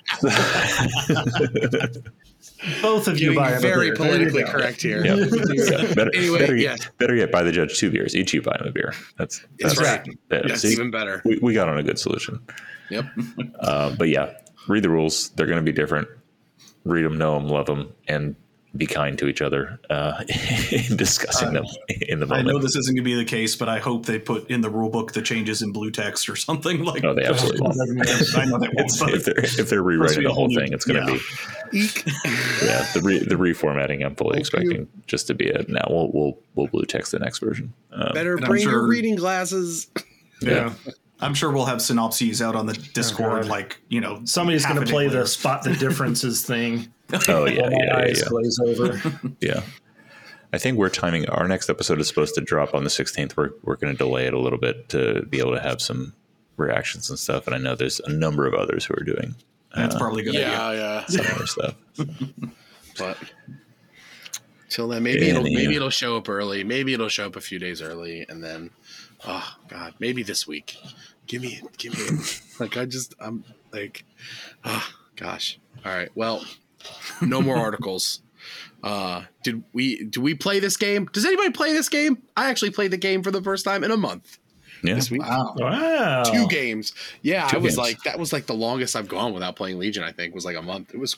Both of you Getting buy him a very beer. There you politically correct here. Yeah. Yeah. Better, Anyway, better, yeah. yet, better yet, buy the judge two beers. Each you buy him a beer. That's That's that's right. yeah, Yes, see, even better. we, we got on a good solution. Yep. Uh, but yeah, read the rules. They're going to be different. Read them, know them, love them, and be kind to each other uh, in discussing them in the moment. I know this isn't going to be the case, but I hope they put in the rule book the changes in blue text or something like. Oh, they absolutely won't. I know they won't. If they're if they're rewriting the whole whole new- thing, it's going to yeah. be Eek. yeah the re, the reformatting. I'm fully expecting just to be it. now we'll we'll we'll blue text the next version. Um, Better And I'm bring your reading glasses. Yeah. I'm sure we'll have synopses out on the Discord, God. like you know, Somebody's going to play later. the spot the differences thing. oh yeah while my yeah yeah, eyes yeah. glaze over. yeah. I think we're timing our next episode is supposed to drop on the 16th. We're we're going to delay it a little bit to be able to have some reactions and stuff. And I know there's a number of others who are doing That's uh, probably good. idea. Yeah, yeah. similar stuff. But till then, maybe it'll Anyhow. maybe it'll show up early. Maybe it'll show up a few days early, and then, oh god, maybe this week. Give me, it, give me. it. Like I just, I'm like, oh gosh. All right. Well, no more articles. Uh, did we do we play this game? Does anybody play this game? I actually played the game for the first time in a month Yeah. this week. Wow. Wow. Two games. Yeah, Two I was games. like, that was like the longest I've gone without playing Legion. I think was like a month. It was.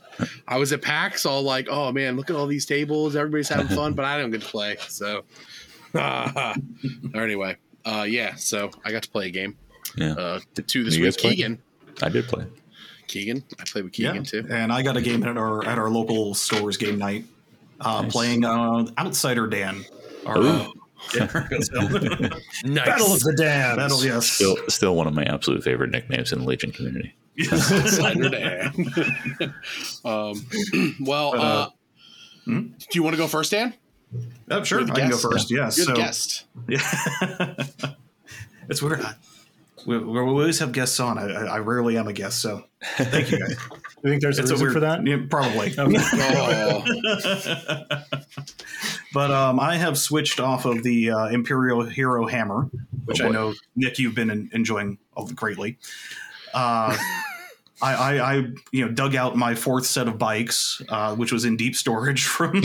I was at PAX, all like, oh man, look at all these tables. Everybody's having fun, but I don't get to play. So, or anyway, uh, yeah. So I got to play a game. Yeah. Uh, the two this week. Keegan, I did play. Keegan. I played with Yeah, Keegan too. and I got a game at our at our local stores game night, uh, Nice. playing uh, Outsider Dan. Our, Ooh. uh, yeah, so- Nice. Battle of the Dams. Battle, yes. Still, still one of my absolute favorite nicknames in the Legion community. Slender Dan. um, well, But, uh, uh, hmm? do you want to go first, Dan? Oh, sure. I the can go guest. first. Yes. You're so, the guest. Yeah. it's weird. We, we always have guests on. I, I I rarely am a guest, so thank you guys. You think there's a It's reason weird for that? Yeah, probably. Oh, but um, I have switched off of the uh, Imperial Hero Hammer, which Oh, I know Nick you've been en- enjoying greatly. Uh, I, I, I, you know, dug out my fourth set of bikes, uh, which was in deep storage from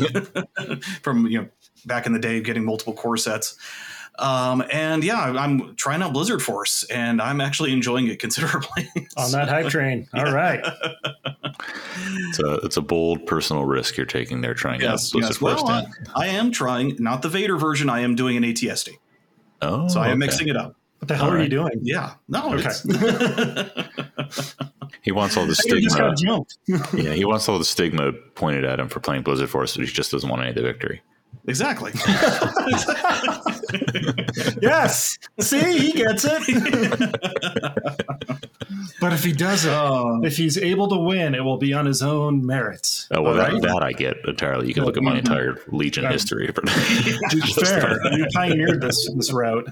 from you know back in the day, of getting multiple core sets. Um, and yeah, I'm trying out Blizzard Force, and I'm actually enjoying it considerably. On that hype train. All right. It's a it's a bold personal risk you're taking there, trying yes, out Blizzard yes. Well, I, I am trying, not the Vader version. I am doing an ATST, Oh, so I am okay. mixing it up. What the hell All are right. you doing? Yeah, no, Okay. He wants all the stigma. yeah, he wants all the stigma pointed at him for playing Blizzard Force, but he just doesn't want any of the victory. exactly. Yes. See, he gets it. but if he doesn't, Uh, if he's able to win, it will be on his own merits. Oh well, that, Right? that I get entirely. You can look at my entire Legion history. Fair. You pioneered this this route.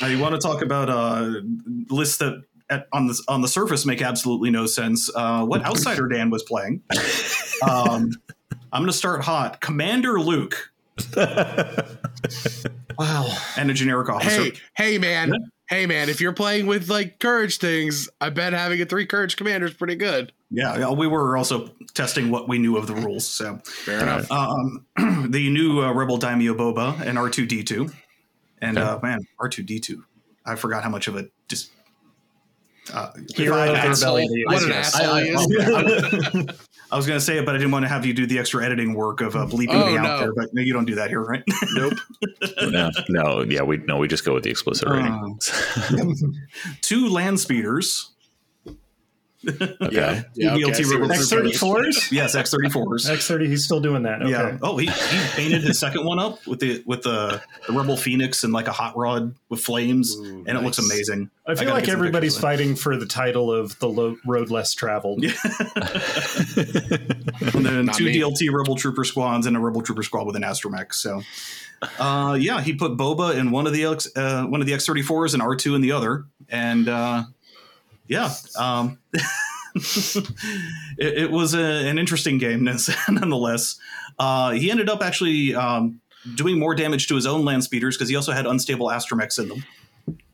now you want to talk about uh, lists that at, on the on the surface make absolutely no sense. Uh, what Outsider Dan was playing. Um, I'm going to start hot. Commander Luke. Wow. and a generic officer. Hey, hey, man. Yeah. Hey, man. If you're playing with like courage things, I bet having a three courage commander is pretty good. Yeah, we were also testing what we knew of the rules. So, Fair enough. um, the new uh, Rebel Daimyo Boba and R two D two, and uh, man, R two D two. I forgot how much of a just. Uh, Hero I- of the rebellion. What an asshole he is. I was going to say it, but I didn't want to have you do the extra editing work of uh, bleeping Oh, me out no. there. But no, you don't do that here, right? Nope. no, no, yeah, we no, we just go with the explicit rating. Um, Two land speeders. okay. Yeah. Yeah. DLT Okay. Rebel what X you're thirty doing. fours. Yes, X thirty fours. X thirty. He's still doing that. Okay. Yeah. Oh, he, he painted his second one up with the with the, the Rebel Phoenix and like a hot rod with flames, Ooh, and it looks amazing. I feel gotta like everybody's fighting for the title of the lo- road less traveled. Yeah. and then Not two me. DLT Rebel Trooper squads and a Rebel Trooper squad with an astromech. So, uh, yeah, he put Boba in one of the X, uh, one of the X thirty fours and R two in the other, and uh, yeah, um, it, it was a, an interesting game nonetheless. Uh, he ended up actually um, doing more damage to his own land speeders because he also had unstable astromechs in them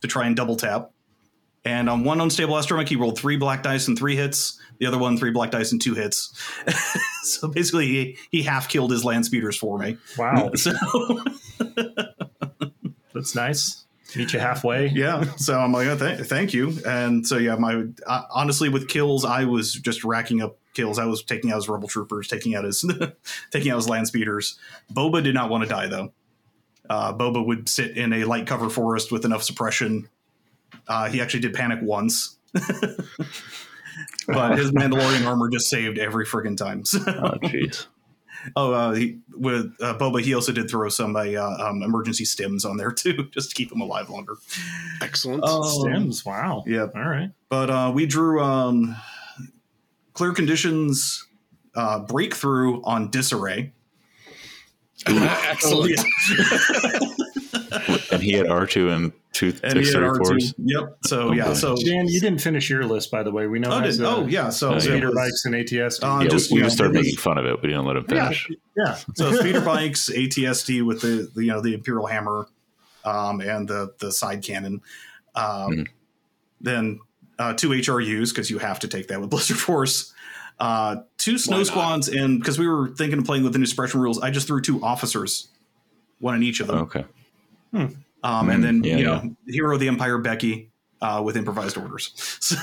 to try and double tap. And on one unstable astromech, he rolled three black dice and three hits. The other one, three black dice and two hits. so basically, he, he half killed his land speeders for me. Wow, So that's nice. Meet you halfway. yeah, so I'm like, oh, th- thank you. And so yeah, my uh, honestly with kills, I was just racking up kills. I was taking out his rebel troopers, taking out his taking out his land speeders. Boba did not want to die though. Uh, Boba would sit in a light cover forest with enough suppression. Uh, he actually did panic once. But his Mandalorian armor just saved every friggin' time. So- Oh, jeez. Oh, uh, he, with uh, Boba, he also did throw some uh, um, emergency stims on there too, just to keep him alive longer. Excellent. Um, Stims. Wow. Yeah, All right. but uh, we drew um, clear conditions uh, breakthrough on disarray. Excellent. And he had R two and two And he six had thirty R2. fours. Yep. So Oh, yeah. boy. So Dan, you didn't finish your list, by the way. We know. oh, has, did, uh, oh yeah. So so yeah. it speeder was- bikes and ATS. Uh, Yeah, just, we, we you know, just started it was- making fun of it. We didn't let him yeah, finish. yeah. so speeder bikes, ATST with the, the you know the Imperial Hammer, um, and the the side cannon. Um, Mhm. Then uh, two HRUs because you have to take that with Blizzard Force. Uh, two snow not? squads, and because we were thinking of playing with the new suppression rules, I just threw two officers, one in each of them. Okay. Um, Mm, and then yeah, you know, Hero of the Empire Becky uh, with improvised orders.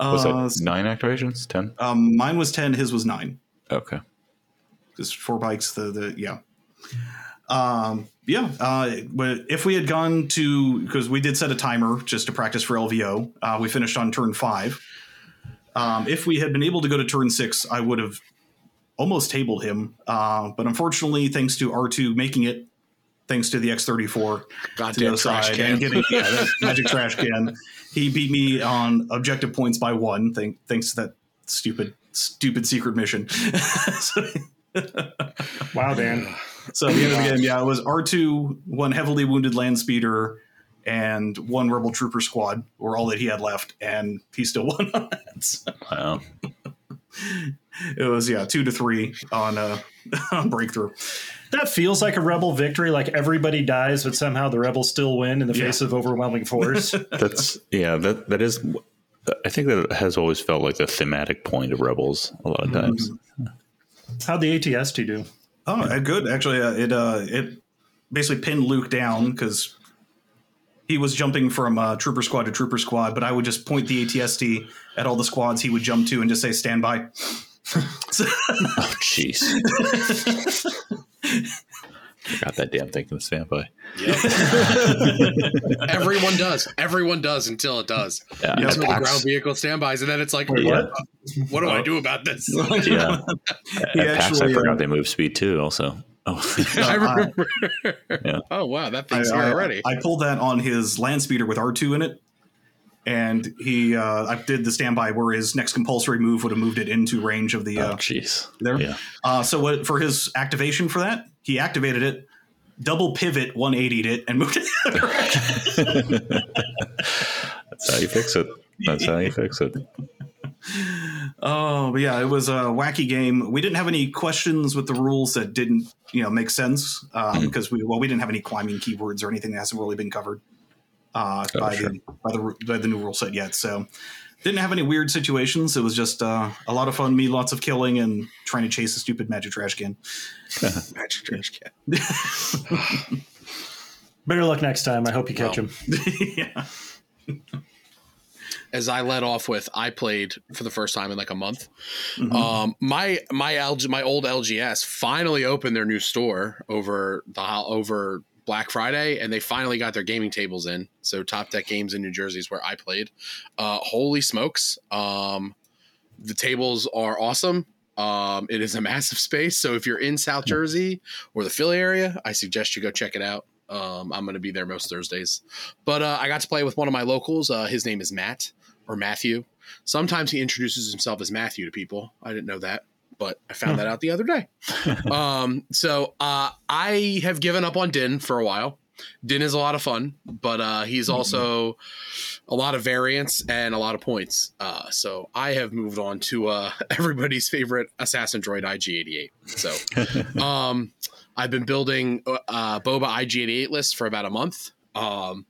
So, Was uh, nine activations? Ten? um, mine was ten, his was nine. Okay. Just four bikes. The the yeah, um, yeah. Uh, but if we had gone to because we did set a timer just to practice for LVO, uh, we finished on turn five. Um, if we had been able to go to turn six, I would have almost tabled him. Uh, but unfortunately, thanks to R two making it, thanks to the X thirty four, to Goddamn the trash side can. and getting yeah, that magic trash can. He beat me on objective points by one, thank, thanks to that stupid, stupid secret mission. so, Wow, Dan. so at the end of the game, yeah, it was R two, one heavily wounded land speeder, and one rebel trooper squad were all that he had left, and he still won on that. So Wow. It was yeah, two to three on uh on breakthrough. That feels like a rebel victory. Like everybody dies, but somehow the rebels still win in the Yeah. face of overwhelming force. That's yeah. That that is. I think that has always felt like the thematic point of Rebels a lot of times. How'd the ATST do? Oh, uh, good. Actually, uh, it uh, it basically pinned Luke down because he was jumping from uh, trooper squad to trooper squad. But I would just point the ATST at all the squads he would jump to and just say stand by. Oh, jeez. Forgot that damn thing can stand by. Everyone does. Everyone does until it does. Yeah, Yeah. Until the ground vehicle standbys, and then it's like, Wait, what? what? What do I do about this? yeah. He At PAX, I forgot uh, they move speed too. Also. Oh. I remember. Yeah. Oh wow, that I, thing's here I- already. I pulled that on his land speeder with R two in it, and he uh, I did the standby where his next compulsory move would have moved it into range of the Oh, uh, jeez. there. Yeah. Uh, so what for his activation for that, he activated it, double pivot 180'd it, and moved it. the other. That's how you fix it. That's how you fix it. Oh, but yeah, it was a wacky game. We didn't have any questions with the rules that didn't, you know, make sense um, because we well, we didn't have any climbing keywords or anything that hasn't really been covered uh, Oh, by sure. the by the by the new rule set yet. So didn't have any weird situations. It was just uh, a lot of fun. Me, lots of killing and trying to chase a stupid magic trash can. Magic trash can. Better luck next time. I hope you catch Well. him. yeah. As I led off with, I played for the first time in like a month. Mhm. Um, my my LG, my old LGS finally opened their new store over the over Black Friday, and they finally got their gaming tables in. So Top Deck Games in New Jersey is where I played. Uh, holy smokes! Um, the tables are awesome. Um, it is a massive space. So if you're in South Jersey or the Philly area, I suggest you go check it out. Um, I'm going to be there most Thursdays. But uh, I got to play with one of my locals. Uh, his name is Matt or Matthew. Sometimes he introduces himself as Matthew to people. I didn't know that, but I found that out the other day. um, so uh, I have given up on Din for a while. Din is a lot of fun, but uh, he's also a lot of variance and a lot of points. Uh, so I have moved on to uh, everybody's favorite assassin droid IG88. So um, I've been building uh, Boba IG88 lists for about a month. Um,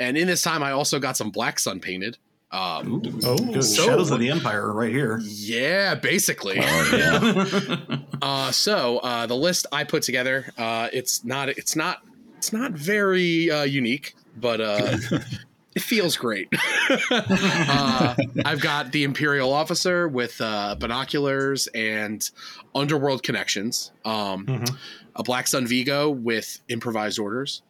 and in this time, I also got some Black Sun painted. Um, Ooh, Oh. good. So- Shadows of the Empire right here. yeah, basically. Oh, yeah. Uh, so uh, the list I put together, uh, it's not, it's not, it's not very uh, unique, but uh, it feels great. uh, I've got the Imperial officer with uh, binoculars and underworld connections. Um, Mhm. a Black Sun Vigo with improvised orders.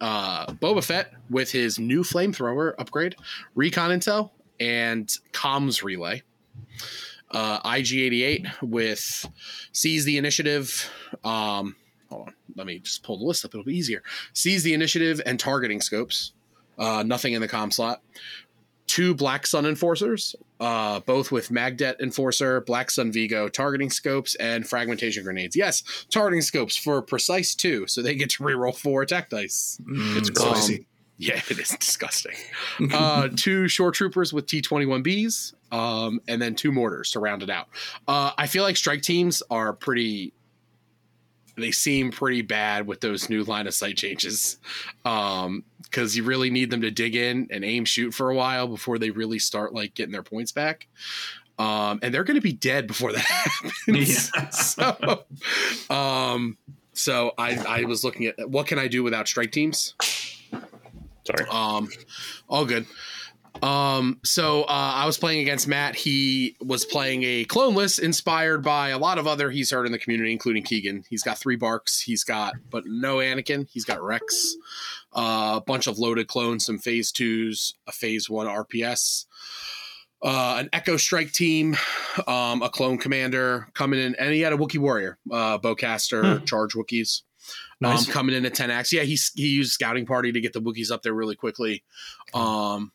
Uh, Boba Fett with his new flamethrower upgrade, recon intel, and comms relay uh, IG88 with seize the initiative. Um, hold on, let me just pull the list up. It'll be easier. Seize the initiative and targeting scopes. Uh, nothing in the com slot. Two Black Sun enforcers, uh, both with Magdet enforcer, Black Sun Vigo targeting scopes, and fragmentation grenades. Yes, targeting scopes for precise two, so they get to reroll four attack dice. Mm, It's spicy. Yeah, it is disgusting. uh, two shore troopers with T21Bs, um, and then two mortars to round it out. Uh, I feel like strike teams are pretty. They seem pretty bad with those new line of sight changes, because you really need them to dig in and aim shoot for a while before they really start like getting their points back. Um, and they're going to be dead before that happens. Yeah. so, um, so I, I was looking at what can I do without strike teams. Sorry. Um, all good. Um, so uh, I was playing against Matt. He was playing a clone list inspired by a lot of other he's heard in the community, including Keegan. He's got three BARCs. He's got, but no Anakin. He's got Rex, uh, a bunch of loaded clones, some phase twos, a phase one RPS, uh, an Echo Strike team, um, a clone commander coming in, and he had a Wookiee warrior, uh, bowcaster, charge Wookiees Nice. um, coming in at 10x. Yeah, he he used scouting party to get the Wookiees up there really quickly. Um,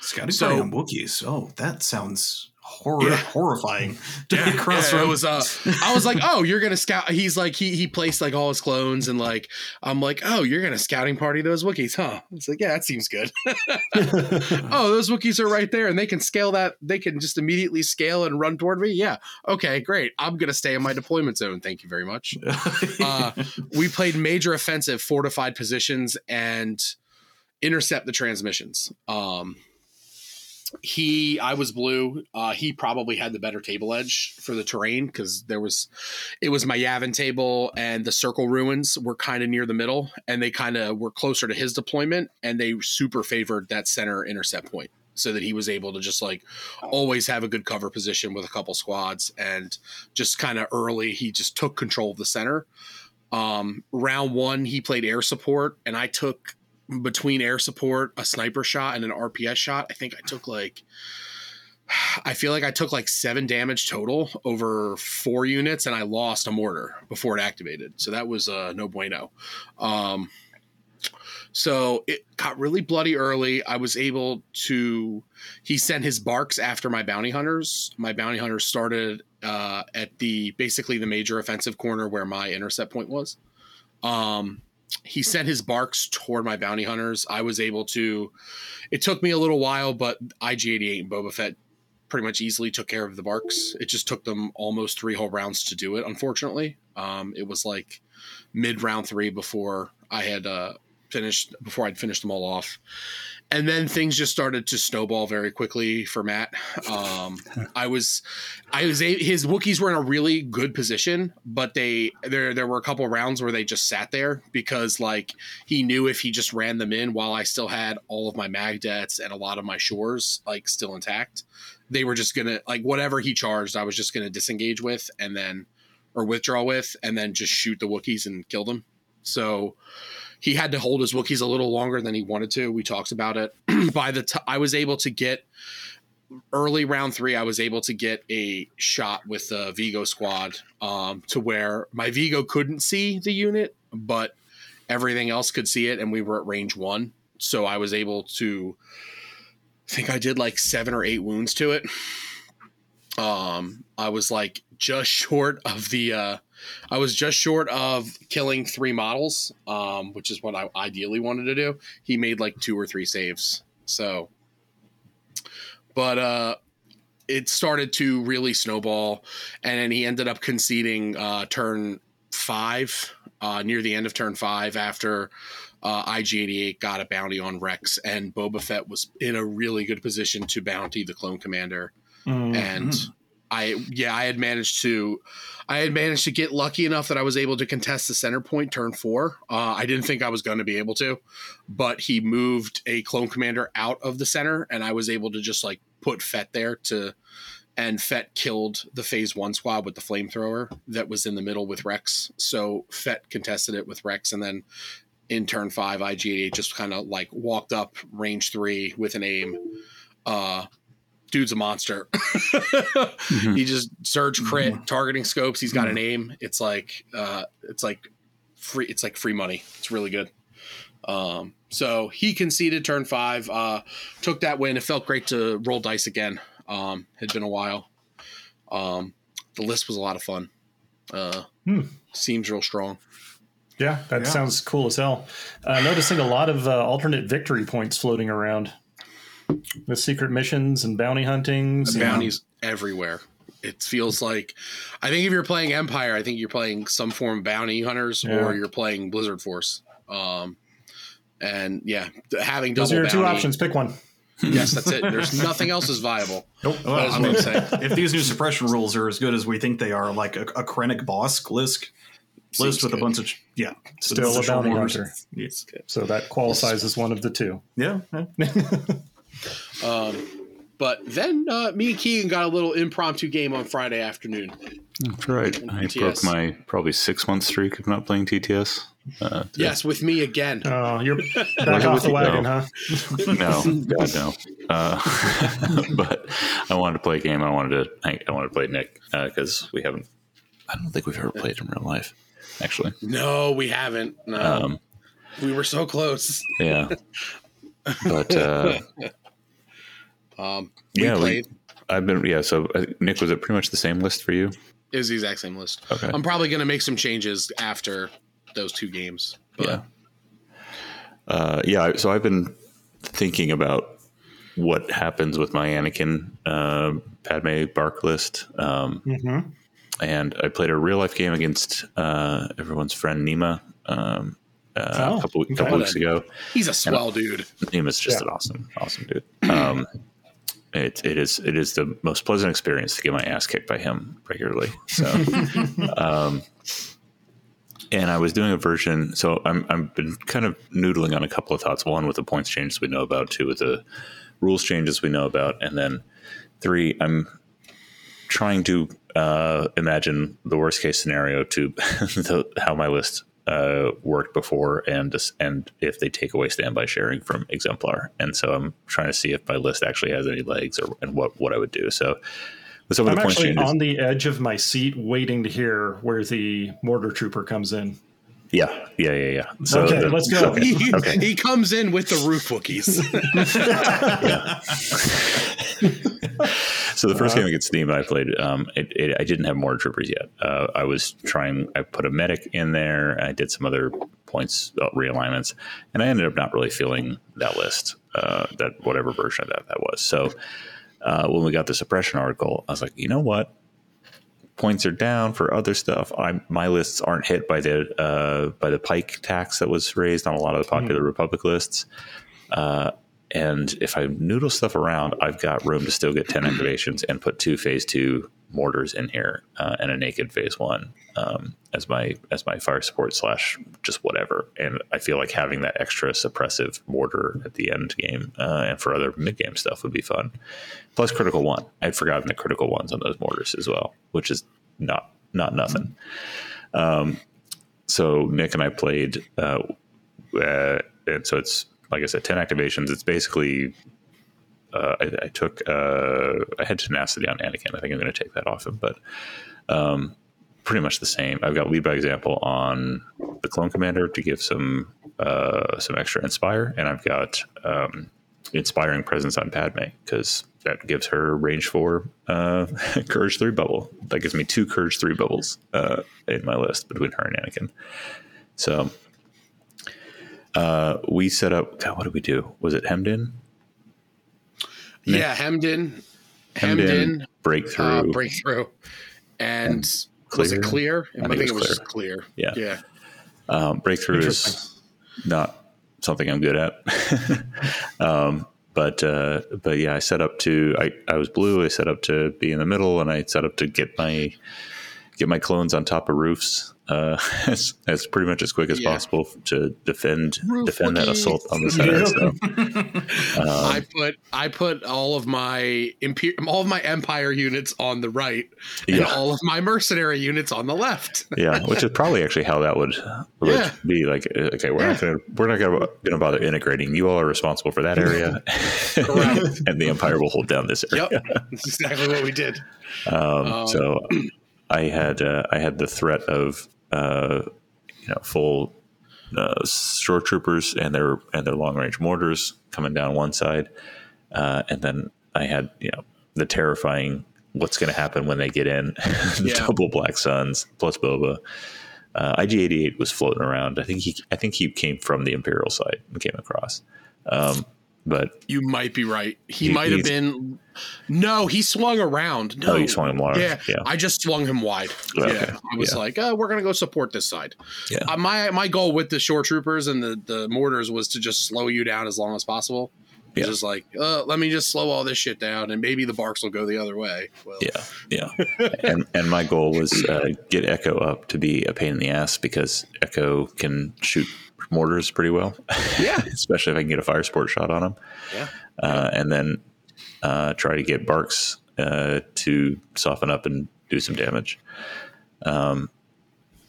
Scouting So- party on Wookiees. Oh, that sounds horror Yeah. horrifying. Yeah, yeah, it was. Uh, I was like, oh, you're gonna scout. He's like, he he placed like all his clones, and like, I'm like, oh, you're gonna scouting party those Wookiees, huh? It's like, yeah, that seems good. oh, those Wookiees are right there, and they can scale that. They can just immediately scale and run toward me. Yeah, okay, great. I'm gonna stay in my deployment zone. Thank you very much. uh, we played major offensive fortified positions and intercept the transmissions. Um, he, I was blue. Uh, he probably had the better table edge for the terrain because there was, it was my Yavin table and the circle ruins were kind of near the middle and they kind of were closer to his deployment and they super favored that center intercept point so that he was able to just like always have a good cover position with a couple squads and just kind of early he just took control of the center um, round one, he played air support, and I took between air support, a sniper shot, and an RPS shot. I think I took like, I feel like I took like seven damage total over four units, and I lost a mortar before it activated. So that was uh, no bueno. Um, so it got really bloody early. I was able to. He sent his BARCs after my bounty hunters. My bounty hunters started uh, at the basically the major offensive corner where my intercept point was. Um, he sent his BARCs toward my bounty hunters. I was able to. It took me a little while, but IG88 and Boba Fett pretty much easily took care of the BARCs. It just took them almost three whole rounds to do it. Unfortunately, um, it was like mid round three before I had uh, finished before I'd finished them all off, and then things just started to snowball very quickly for Matt. Um, I was, I was a, his Wookiees were in a really good position, but they there there were a couple rounds where they just sat there because like he knew if he just ran them in while I still had all of my mag Magdets and a lot of my shores like still intact, they were just gonna like whatever he charged, I was just gonna disengage with and then or withdraw with and then just shoot the Wookiees and kill them. So he had to hold his Wookiees a little longer than he wanted to. We talked about it. By the time I was able to get early round three, I was able to get a shot with the Vigo squad um, to where my Vigo couldn't see the unit, but everything else could see it, and we were at range one. So I was able to I think I did like seven or eight wounds to it. Um, I was like just short of the uh I was just short of killing three models, um, which is what I ideally wanted to do. He made like two or three saves. So, but uh, it started to really snowball, and then he ended up conceding uh, turn five uh, near the end of turn five after uh, IG88 got a bounty on Rex, and Boba Fett was in a really good position to bounty the clone commander. Mm. And I, yeah, I had managed to, I had managed to get lucky enough that I was able to contest the center point turn four. Uh, I didn't think I was going to be able to, but he moved a clone commander out of the center, and I was able to just like put Fett there to, and Fett killed the phase one squad with the flamethrower that was in the middle with Rex. So Fett contested it with Rex, and then in turn five, IG88 just kind of like walked up range three with an aim. Uh, dude's a monster. He just surge crit targeting scopes. He's got an aim. It's like uh, it's like free. It's like free money. It's really good. Um, so he conceded turn five. Uh, took that win. It felt great to roll dice again. Um, had been a while. Um, the list was a lot of fun. Uh, Hmm. Seems real strong. Yeah, that Yeah. sounds cool as hell. Uh, noticing a lot of uh, alternate victory points floating around with secret missions and bounty huntings. and- bounties everywhere. It feels like, I think if you're playing Empire, I think you're playing some form of bounty hunters, Yeah. or you're playing Blizzard Force. Um, and yeah, having Those double are your two options. Pick one. Yes, that's it. There's nothing else is viable. Nope. Well, That is I mean, if these new suppression rules are as good as we think they are, like a, a Krennic boss list, list Seems with a bunch of yeah, Still a bounty hunter. Yes. So that qualifies as one of the two. Yeah, yeah. Um, but then uh, me and Keegan got a little impromptu game on Friday afternoon. That's right. I TTS. broke my probably six month streak of not playing TTS. Uh, Yes, with me again. Oh, you're back off the wagon, go? huh? no, God no. Uh, but I wanted to play a game. I wanted to. I, I wanted to play Nick because we haven't. I don't think we've ever played in real life. Actually, No, we haven't. No, um, we were so close. yeah. But uh, Um, we yeah, we. I've been yeah. So uh, Nick, was it pretty much the same list for you? It was the exact same list. Okay. I'm probably going to make some changes after those two games. But yeah. Uh, yeah. So I've been thinking about what happens with my Anakin uh, Padme BARC list. Um, hmm and I played a real life game against uh, everyone's friend Nima um, uh, Oh, a couple couple weeks ago. he's a swell dude. Nima's just Yeah. an awesome, awesome dude. Um, it, it is it is the most pleasant experience to get my ass kicked by him regularly. So, um, and I was doing a version. So I'm I've been kind of noodling on a couple of thoughts. One with the points changes we know about. Two with the rules changes we know about, and then three. I'm trying to uh, imagine the worst case scenario to the, how my list uh, worked before, and and if they take away standby sharing from Exemplar, and so I'm trying to see if my list actually has any legs or and what what I would do. So some of I'm the point actually changes, on the edge of my seat, waiting to hear where the mortar trooper comes in. yeah, yeah, yeah, yeah. So Okay, the- let's go. He, Okay. he comes in with the roof Wookiees. So the first game against Steam I played, um, it, it, I didn't have mortar troopers yet. Uh, I was trying. I put a medic in there. I did some other points uh, realignments, and I ended up not really feeling that list. Uh, that whatever version of that that was. So uh, when we got the suppression article, I was like, you know what? Points are down for other stuff. I'm, my lists aren't hit by the uh, by the pike tax that was raised on a lot of the popular Republic lists. Uh, and if I noodle stuff around, I've got room to still get 10 activations and put two phase two mortars in here uh, and a naked phase one um, as my as my fire support slash just whatever. And I feel like having that extra suppressive mortar at the end game uh, and for other mid game stuff would be fun. Plus critical one. I'd forgotten the critical ones on those mortars as well, which is not not nothing. Um, so Nick and I played, uh, uh, and so it's like I said, ten activations. It's basically uh, I, I, took uh, I had tenacity on Anakin. I think I'm going to take that off him, but um, pretty much the same. I've got lead by example on the clone commander to give some uh, some extra inspire, and I've got um, inspiring presence on Padme because that gives her range four uh, courage three bubble. That gives me two courage three bubbles uh, in my list between her and Anakin. So uh, we set up. God, what did we do? Was it hemmed in? Nick? Yeah, hemmed in, hemmed, hemmed in, in, breakthrough, uh, breakthrough, and, and was it clear? I, I think, it was, was clear. just clear. Yeah, yeah. Um, breakthrough is not something I'm good at. um, but uh, but yeah, I set up to I, I was blue. I set up to be in the middle, and I set up to get my get my clones on top of roofs uh, as, as pretty much as quick as yeah. possible to defend Roof defend that assault on the center. So, um, I put I put all of my imper- all of my empire units on the right, and yeah. all of my mercenary units on the left. yeah, which is probably actually how that would, would yeah. be. Like, okay, we're not gonna we're not gonna, gonna bother integrating. You all are responsible for that area, and the empire will hold down this area. Yep, that's exactly what we did. Um, um, so. I had uh, I had the threat of uh, you know, full uh, shore troopers and their and their long range mortars coming down one side, uh, and then I had you know the terrifying what's going to happen when they get in, yeah. double black suns plus Boba. Uh, IG88 was floating around. I think he I think he came from the Imperial side and came across. Um, but you might be right. He, he might have been. No, he swung around. No, oh, he swung him wide. Yeah, yeah. I just swung him wide. Okay. Yeah, I was yeah. like, oh, we're gonna go support this side. Yeah. Uh, my my goal with the shore troopers and the the mortars was to just slow you down as long as possible. Yeah. Just like, uh, let me just slow all this shit down, and maybe the BARCs will go the other way. Well. Yeah, yeah. and and my goal was uh, get Echo up to be a pain in the ass because Echo can shoot mortars pretty well. Yeah, especially if I can get a fire support shot on them. Yeah, uh, and then uh, try to get BARCs uh, to soften up and do some damage. Um,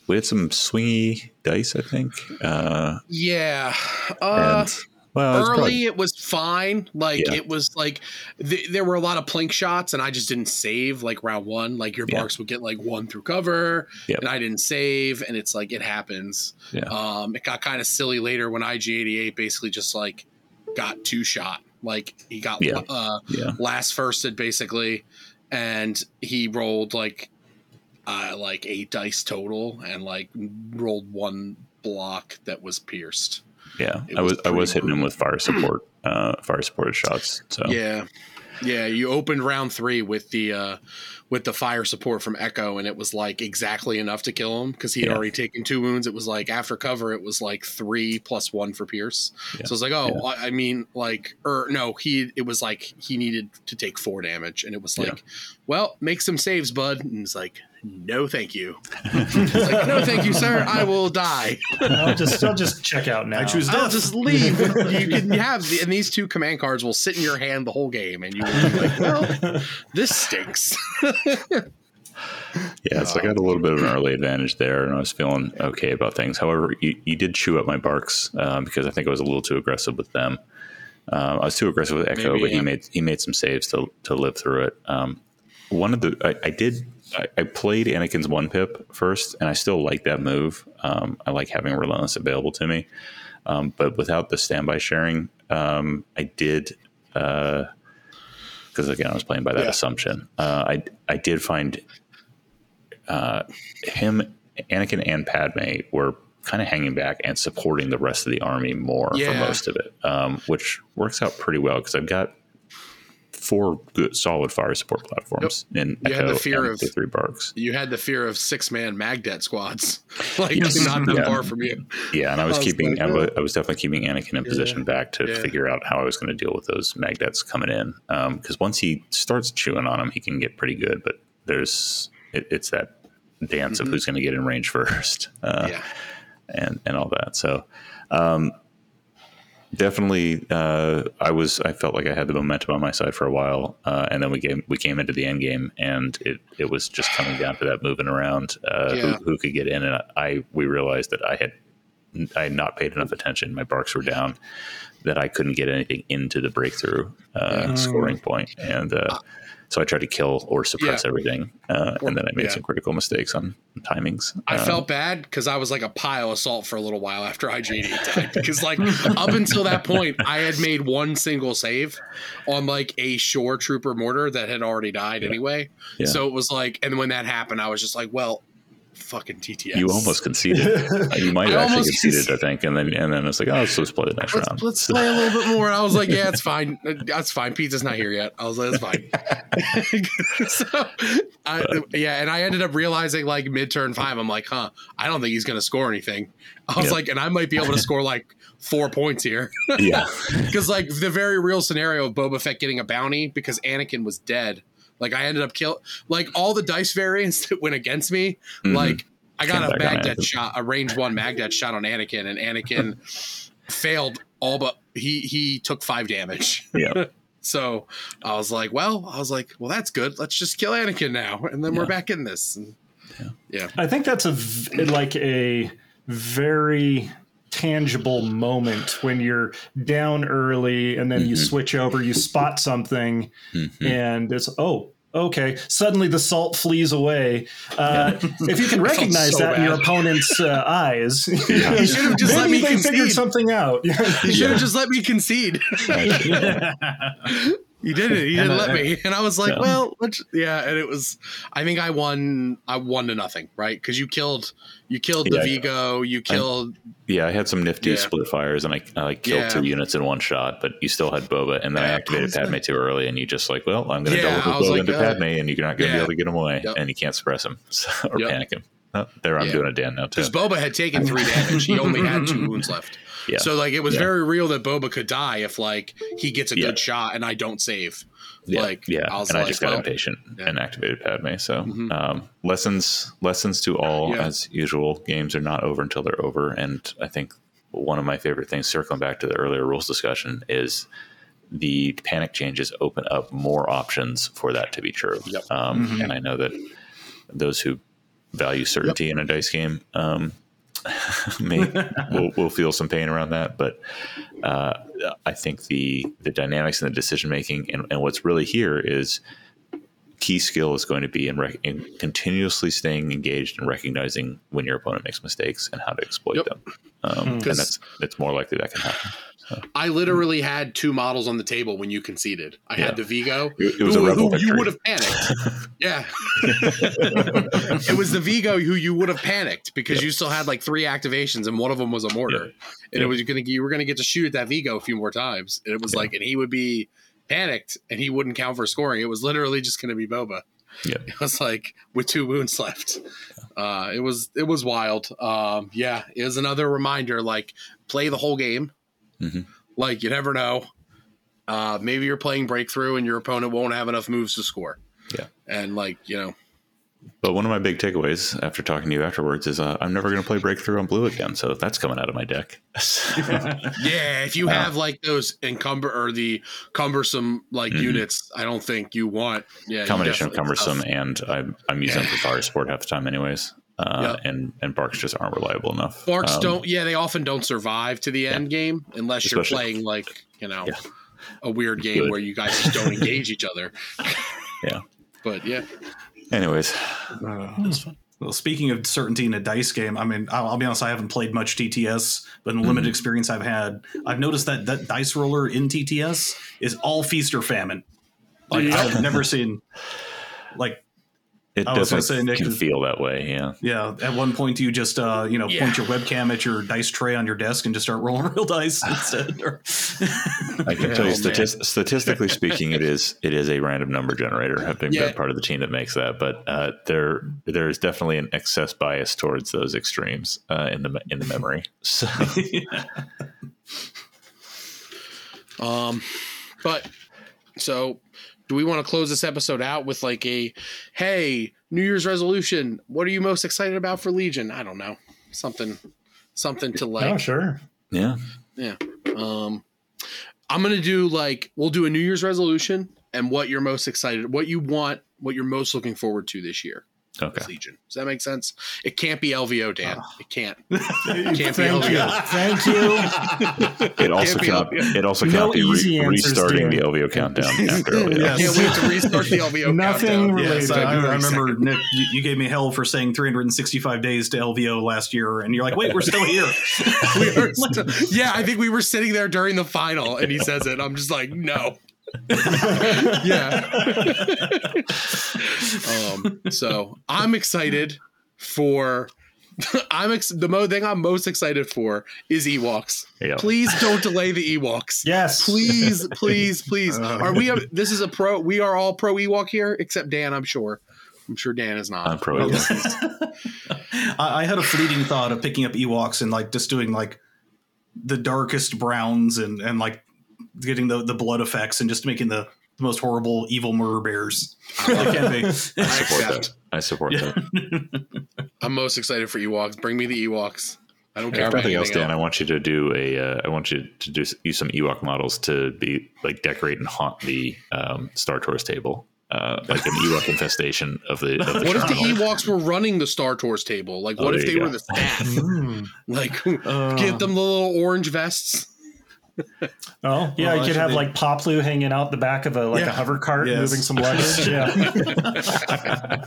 we had some swingy dice, I think. Uh, yeah. Uh, and, well, early probably, it was fine. Like yeah. it was like th- there were a lot of plink shots, and I just didn't save like round one. Like your yeah. Would get like one through cover, yep. and I didn't save, and it's like it happens. Yeah. Um, it got kind of silly later when IG88 basically just like got two shot. Like he got yeah. Uh, last firsted basically, and he rolled like uh, like eight dice total, and like rolled one block that was pierced. Yeah, I was I was hitting him with fire support, uh, fire supported shots. So yeah, yeah. You opened round three with the uh, with the fire support from Echo, and it was like exactly enough to kill him because he had yeah. already taken two wounds. It was like after cover, it was like three plus one for Pierce. Yeah. So it's like, oh, yeah. I mean, like, or no, he it was like he needed to take four damage, and it was like, well, make some saves, bud. And it's like, no thank you like, no thank you sir i will die i'll just i'll just check out now i choose death. i'll just leave you can have the, and these two command cards will sit in your hand the whole game and you will be like well this stinks yeah, so I got a little bit of an early advantage there, and I was feeling okay about things. However, you, you did chew up my BARCs um, because I think I was a little too aggressive with them. Um, I was too aggressive with Echo, Maybe, but yeah. he made he made some saves to to live through it. Um, one of the I, I did I, I, played Anakin's one pip first, and I still like that move. Um, I like having Relentless available to me, um, but without the standby sharing, um, I did because uh, again I was playing by that yeah. assumption. Uh, I I did find uh, him, Anakin, and Padme were kind of hanging back and supporting the rest of the army more yeah. for most of it, um, which works out pretty well because I've got four good solid fire support platforms in You had Echo the fear and of- the three BARCs. You had the fear of six man Magdet squads, like Yes. not that Yeah. far from you. Yeah, and I was I was keeping like, I, was, oh. I was definitely keeping Anakin in position back to yeah. figure out how I was going to deal with those Magdets coming in. Because once he starts chewing on them, he can get pretty good. But there's it, it's that dance of who's going to get in range first. Uh, Mm-hmm. yeah, and and all that. So, um, definitely, uh, I was I felt like I had the momentum on my side for a while, uh, and then we came we came into the end game, and it it was just coming down to that moving around uh, Yeah. who, who could get in, and I we realized that I had I had not paid enough attention. My BARCs were down. That I couldn't get anything into the breakthrough uh, scoring point, and uh, so I tried to kill or suppress Yeah. everything, uh, and then I made yeah. some critical mistakes on timings. I Um, felt bad because I was like a pile of salt for a little while after IGD died. Because like up until that point, I had made one single save on like a shore trooper mortar that had already died anyway. So it was like, and when that happened, I was just like, well, fucking TTS. You almost conceded. you might I have actually almost conceded, I think, and then and then it's like, oh, let's, let's play the next Let's, round. let's play a little bit more. And I was like, yeah, it's fine. That's fine. Pizza's not here yet. I was like, that's fine. so, I, yeah, and I ended up realizing like mid turn five, I'm like, huh, I don't think he's going to score anything. I was Yeah. like, and I might be able to score like four points here. yeah, Because like the very real scenario of Boba Fett getting a bounty because Anakin was dead. Like I ended up kill like all the dice variants that went against me. Mhm. Like I got Came a back on Magdet shot, a range one Magdet shot on Anakin, and Anakin failed all but he he took five damage. yeah, So I was like, well, I was like, well, that's good. Let's just kill Anakin now, and then we're back in this. And, yeah. I think that's a v- like a very tangible moment when you're down early and then you Mhm. switch over, you spot something, Mhm. and it's oh. Okay, suddenly the salt flees away. Uh, if you can recognize so that in your opponent's uh, eyes, You should have just let maybe me they figured something out. You should Yeah. have just let me concede. You did it. You And, didn't uh, let me, and I was like, Yeah. "Well, yeah." And it was, I think I won. I won to nothing, right? Because you killed, you killed the Yeah. Vigo. You killed. yeah. I had some nifty Yeah. split fires, and I, I like killed two units in one shot. But you still had Boba, and then I activated I Padme like- too early, and you just like, well, I'm going to double Boba like, into uh, Padme, and you're not going to be able to get him away, Yep. and you can't suppress him so, or Yep. panic him. Oh, there, I'm doing a Dan now too. Because Boba had taken three damage. He only had two wounds left. Yeah. So like, it was Yeah. very real that Boba could die if like he gets a Yeah. good shot and I don't save. Yeah, Like, yeah, I was and like, I just got well, impatient and activated Padme. So Mhm. um, lessons, lessons to all. As usual, games are not over until they're over, and I think one of my favorite things, circling back to the earlier rules discussion, is the panic changes open up more options for that to be true. Yep. Um, Mhm. And I know that those who value certainty in a dice game um, may will, will feel some pain around that, but uh, I think the the dynamics and the decision making and, and what's really here is key skill is going to be in, rec- in continuously staying engaged and recognizing when your opponent makes mistakes and how to exploit Yep. them. Um, and 'Cause- that's it's more likely that can happen. I literally had two models on the table when you conceded. I Yeah. had the Vigo. It, it was who, a rebel who you would have panicked. yeah. it was the Vigo who you would have panicked because Yeah. you still had like three activations and one of them was a mortar. And Yeah. it was gonna you were gonna get to shoot at that Vigo a few more times. And it was Yeah. like and he would be panicked and he wouldn't count for scoring. It was literally just gonna be Boba. Yeah. It was like with two wounds left. Uh it was it was wild. Um yeah, it was another reminder like play the whole game. Mhm. Like you never know. Uh, maybe you're playing breakthrough and your opponent won't have enough moves to score. Yeah. And like, you know, But one of my big takeaways after talking to you afterwards is uh, I'm never going to play Breakthrough on blue again. So that's coming out of my deck. yeah, if you Wow. have like those encumber or the cumbersome like Mhm. units, I don't think you want. Yeah. Combination of cumbersome and I'm, I'm using them for fire support half the time, anyways. Uh, and and BARCs just aren't reliable enough. BARCs Um, don't, yeah, they often don't survive to the end game unless you're playing like, you know, Yeah. a weird game Good. where you guys just don't engage each other. Yeah. But yeah. Anyways, Well, speaking of certainty in a dice game, I mean, I'll, I'll be honest, I haven't played much TTS, but in the limited experience I've had, I've noticed that that dice roller in TTS is all feast or famine. Like Yeah. I've never seen, like, It I was gonna definitely say, Nick, can feel that way. Yeah. Yeah. At one point, you just uh, you know Yeah. point your webcam at your dice tray on your desk and just start rolling real dice instead. Or- I can Yeah, tell you, oh, man. statis- statistically speaking, it is it is a random number generator. I've been Yeah. part of the team that makes that, but uh, there there is definitely an excess bias towards those extremes uh, in the in the memory. So Um, but so do we want to close this episode out with like a hey New Year's resolution? What are you most excited about for Legion? I don't know something something to like. oh, sure. yeah, yeah. Um, I'm gonna do like we'll do a New Year's resolution and what you're most excited, what you want, what you're most looking forward to this year. Okay. as Legion. Does that make sense? It can't be LVO, Dan. Oh. It can't. Thank Can't be you. Thank you. It also be cannot. LVO. It also No cannot be re- answers, restarting Dan. the LVO countdown after LVO. Yes. Can't wait to restart the LVO. Nothing countdown. related. Yes, I, I remember 2nd. Nick. You, you gave me hell for saying 365 days to LVO last year, and you're like, "Wait, we're still here." We were still- yeah, I think we were sitting there during the final, and he says it. I'm just like, no. yeah. um, so I'm excited for. I'm ex- the mo- thing I'm most excited for is Ewoks. Yeah. Please don't delay the Ewoks. Yes. Please, please, please. Uh. Are we? A, this is a pro. We are all pro Ewok here, except Dan. I'm sure. I'm sure Dan is not. I'm pro Ewok. I, I had a fleeting thought of picking up Ewoks and like just doing like the darkest browns and and like getting the the blood effects and just making the, the most horrible evil murder bears. It can be. I I support accept. that. I support Yeah. that. I'm most excited for Ewoks. Bring me the Ewoks. I don't care If about nothing else, anything Dan, I want you to do a. Uh, I want you to do use some Ewok models to be like decorate and haunt the um, Star Tours table, uh, like an Ewok infestation of the. Of the What if the terminal. Ewoks were running the Star Tours table? Like, Oh, what there if you they go. were the staff? Like, Uh, get them the little orange vests. Oh, yeah, Well, you could have actually- like Poplu hanging out the back of a like Yeah. a hover cart Yes. moving some luggage. Yeah.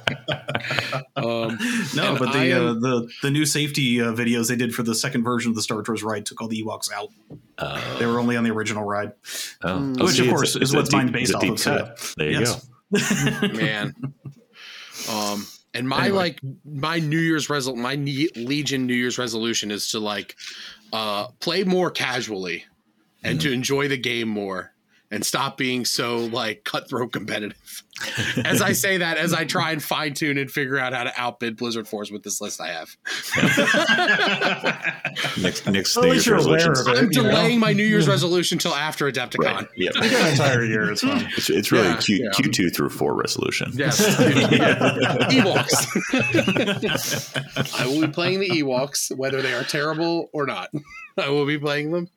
Um, No, but I the uh, the the new safety uh, videos they did for the second version of the Star Tours ride took all the Ewoks out. Uh, They were only on the original ride. oh. Mm. Oh, Which, see, of course, a- is what's deep- mine based it's off of, so. There you Yes. go. man. Um, and my Anyway. like my New Year's resol my Ne- Legion New Year's resolution is to like uh play more casually and to enjoy the game more and stop being so like cutthroat competitive. as I say that, as I try and fine tune and figure out how to outbid Blizzard Force with this list I have. Next, next At New Year's resolution. it. I'm you know? delaying my New Year's resolution till after Adepticon. Right. Yep. You got an entire year. It's fine. It's, it's really Yeah, a Q, yeah. Q2 through 4 resolution. Yes. Ewoks. I will be playing the Ewoks, whether they are terrible or not. I will be playing them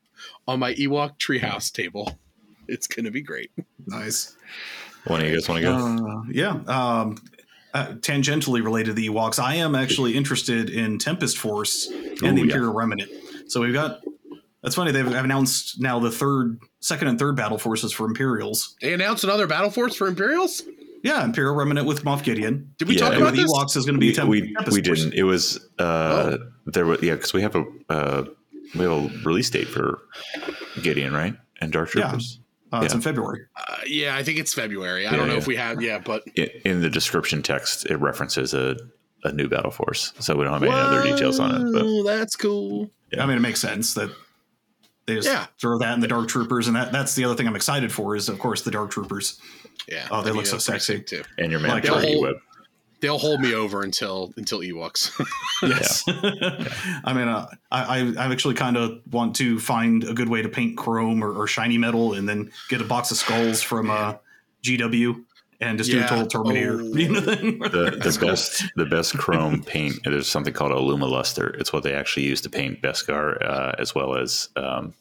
on my Ewok treehouse table. It's going to be great. nice. One of you guys want to go? Uh, yeah. Um, uh, tangentially related to the Ewoks, I am actually interested in Tempest Force and Ooh, the yeah. Imperial Remnant. So we've got. That's funny. They've announced now the third, second, and third battle forces for Imperials. They announced another battle force for Imperials. Yeah, Imperial Remnant with Moff Gideon. Did we Yeah, talk about with this? Ewoks is going to be we, Temp- we, Tempest we didn't. It was uh, there was yeah because we have a uh, we have a release date for Gideon right and Dark Yeah. Troopers. Uh, It's in February. Uh, yeah, I think it's February. I Yeah, don't know yeah. if we have. Yeah, but In, in the description text, it references a, a new battle force, so we don't have any other details on it. But that's cool. Yeah. I mean, it makes sense that they just Yeah. throw that in the Dark Troopers, and that, that's the other thing I'm excited for is, of course, the Dark Troopers. Yeah. Oh, they look so sexy. too. and your Like, mandatory they'll- web. They'll hold me over until until Ewoks. Yes. I mean, uh, I, I I actually kind of want to find a good way to paint chrome or, or shiny metal, and then get a box of skulls from uh, GW and just do a total Terminator. Oh. You know, thing. The, That's the cool. best the best chrome paint. There's something called Illuma Luster. It's what they actually use to paint Beskar uh, as well as um,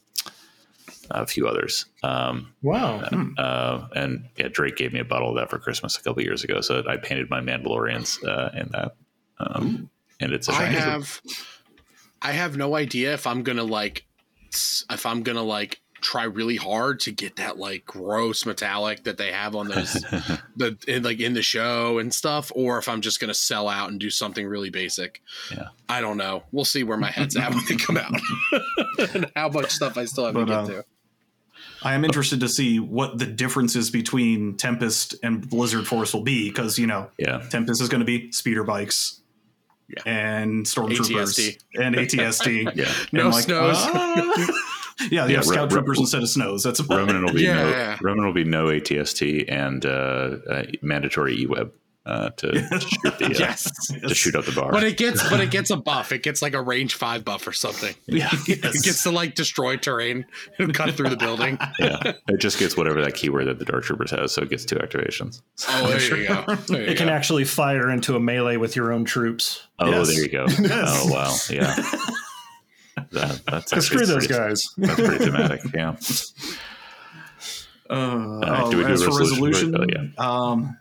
a few others. Um, Wow. uh, and yeah, Drake gave me a bottle of that for Christmas a couple years ago. So I painted my Mandalorians uh, in that. Um, and it's a I shiny. have I have no idea if I'm gonna like if I'm gonna like try really hard to get that like gross metallic that they have on those the in, like in the show and stuff, or if I'm just gonna sell out and do something really basic. Yeah. I don't know. We'll see where my head's at when they come out and how much stuff I still have to get uh, to. I am interested to see what the differences between Tempest and Blizzard Force will be because you know Yeah. Tempest is going to be speeder bikes Yeah. and stormtroopers ATST. and ATST. Yeah. No And like, snows. ah. yeah, yeah, Yeah, scout Ro- Ro- troopers instead of snows. That's about Roman will be Yeah, no yeah. Roman will be no ATST and uh, uh, mandatory eWeb uh, to shoot the uh, yes. to shoot up the bar. But it gets but it gets a buff. It gets like a range five buff or something. yeah, It gets to like destroy terrain and cut through the building. yeah. It just gets whatever that keyword that the Dark Troopers has, so it gets two activations. Oh, there you go. There you It can actually fire into a melee with your own troops. Oh, Yes. there you go. Yes. Oh, wow. Yeah. That, that's Because actually screw those pretty- guys. That's pretty thematic. Yeah. Uh, right, oh, do we do as a for resolution? resolution, um,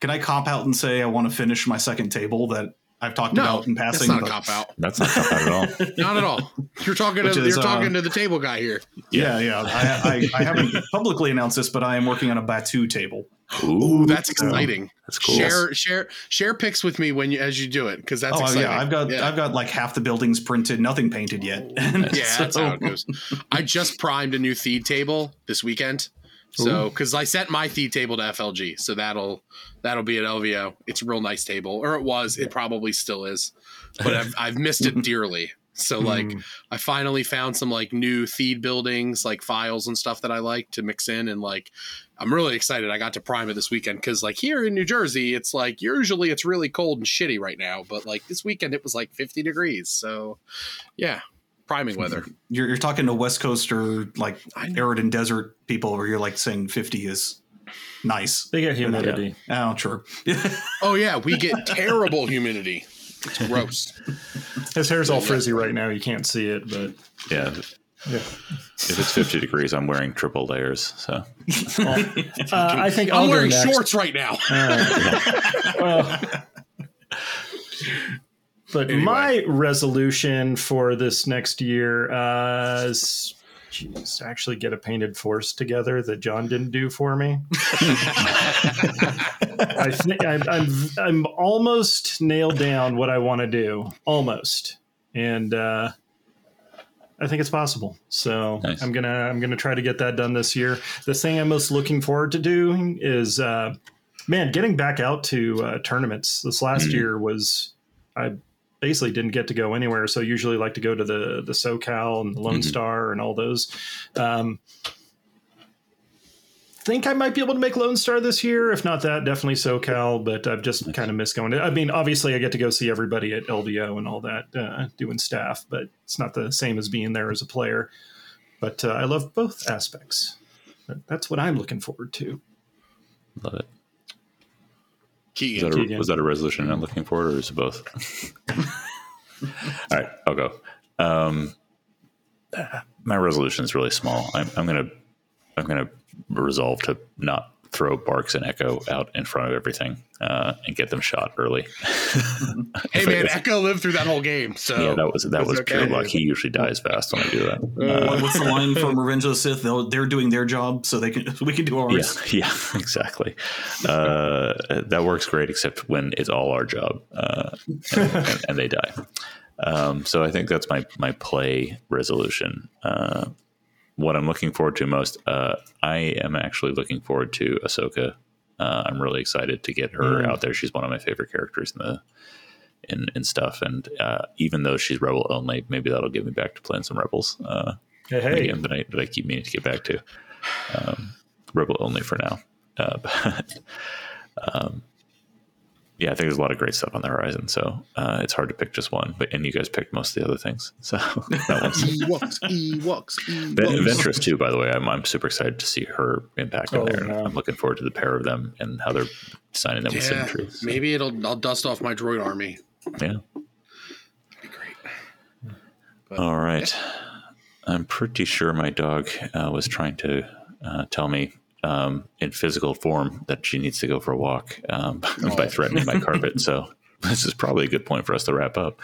can I cop out and say I want to finish my second table that I've talked No, about in passing? that's passing? not a but- cop out. That's not a cop out at all. Not at all. You're talking to is, you're talking uh, to the table guy here. yeah, yeah. I, I, I haven't publicly announced this, but I am working on a Batuu table. Ooh, That's exciting. that's cool. Share share share pics with me when you as you do it because that's oh exciting. yeah, I've got Yeah. I've got like half the buildings printed, nothing painted yet. And Yeah, that's so- how it goes. I just primed a new feed table this weekend. So, because I sent my feed table to FLG, so that'll that'll be at LVO. It's a real nice table, or it was. It probably still is, but I've I've missed it dearly. So, hmm. like, I finally found some like new feed buildings, like files and stuff that I like to mix in, and like, I'm really excited. I got to prime it this weekend because, like, here in New Jersey, it's like usually it's really cold and shitty right now, but like this weekend it was like 50 degrees. So, yeah, priming weather. You're, you're talking to West Coast or like arid and desert people where you're like saying 50 is nice. They get humidity. Oh, sure. Oh yeah, we get terrible humidity. It's gross. His hair's all frizzy right now. You can't see it, but Yeah. yeah. If it's 50 degrees, I'm wearing triple layers. So Well, uh, I think I'll I'm wearing shorts right now. Well, but Anyway. my resolution for this next year uh, is geez, actually get a painted force together that John didn't do for me. I think I'm, I'm I'm almost nailed down what I want to do, almost, and uh, I think it's possible. So Nice. I'm gonna I'm gonna try to get that done this year. The thing I'm most looking forward to doing is, uh, man, getting back out to uh, tournaments. This last Mhm. year was I basically didn't get to go anywhere. So usually like to go to the the SoCal and the Lone Mhm. Star and all those. Um, think I might be able to make Lone Star this year. If not that, definitely SoCal. But I've just kind of missed going. I mean, obviously, I get to go see everybody at LVO and all that, uh, doing staff, but it's not the same as being there as a player. But uh, I love both aspects. That's what I'm looking forward to. love it. Was Keegan. that, a, Keegan. was that a resolution I'm looking for, or is it both? All right, I'll go. Um, my resolution is really small. I'm, I'm gonna I'm gonna resolve to not throw BARCs and Echo out in front of everything uh, and get them shot early. Hey man, if- Echo lived through that whole game. So yeah, that was that It's was okay. pure luck. He usually dies fast when I do that. What- What's the line from Revenge of the Sith? They'll, they're doing their job, so they can we can do ours. Yeah, yeah, exactly. Uh, that works great, except when it's all our job uh, and, and, and they die. Um, so I think that's my my play resolution. What I'm looking forward to most, uh, I am actually looking forward to Ahsoka. Uh, I'm really excited to get her Mm. out there. She's one of my favorite characters in the in, in stuff, and uh, even though she's rebel only, maybe that'll get me back to playing some rebels. Uh, Hey, hey. again that I, that I keep meaning to get back to. Um, Rebel only for now. Uh, but, um, yeah, I think there's a lot of great stuff on the horizon, so uh, it's hard to pick just one. But and you guys picked most of the other things, so that one's Ewoks, Ewoks, Ven- Ewoks. Ventress too. By the way, I'm, I'm super excited to see her impact in Oh, there. and yeah. I'm looking forward to the pair of them and how they're signing them with Yeah, symmetry. So, maybe it'll. I'll dust off my droid army. yeah. Be great. All right. I'm pretty sure my dog uh, was trying to uh, tell me um, in physical form that she needs to go for a walk um, by threatening my carpet. So this is probably a good point for us to wrap up.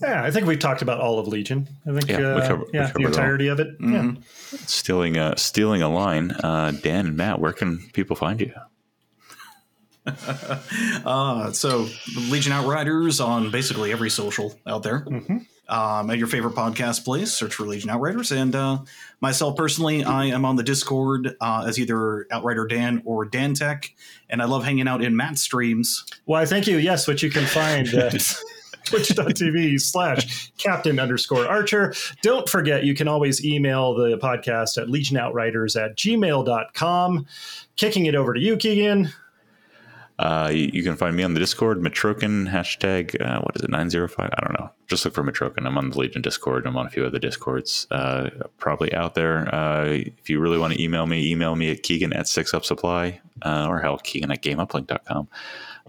Yeah, I think we talked about all of Legion. I think, Yeah, we uh, cover- we yeah, covered the it all. entirety of it. Mhm. Stealing, uh, stealing a line. Uh, Dan and Matt, where can people find you? Uh, so Legion Outriders on basically every social out there. Um, at your favorite podcast place. Search for Legion Outriders. And uh, myself personally, I am on the Discord uh, as either Outrider Dan or Dan Tech, and I love hanging out in Matt's streams. Why, thank you. Yes, which you can find at twitch.tv slash captain underscore archer. Don't forget, you can always email the podcast at legionoutriders at gmail.com. Kicking it over to you, Keegan. Uh, you, you can find me on the Discord, Matrokin, hashtag, uh, what is it, 905? I don't know. Just look for Matrokin. I'm on the Legion Discord. I'm on a few other Discords, uh, probably out there. Uh, if you really want to email me, email me at Keegan at 6up Supply, uh, or hell, Keegan at GameUplink.com.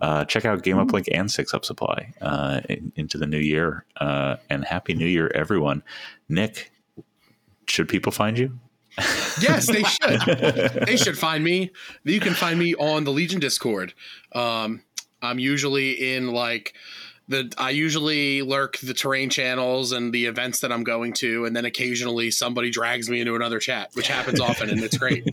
Uh, check out Game Uplink and Six Up Supply uh, in, into the new year. Uh, and Happy New Year, everyone. Nick, should people find you? yes, they should. they should find me. You can find me on the Legion Discord. Um, I'm usually in like the I usually lurk the terrain channels and the events that I'm going to, and then occasionally somebody drags me into another chat, which happens often, and it's great.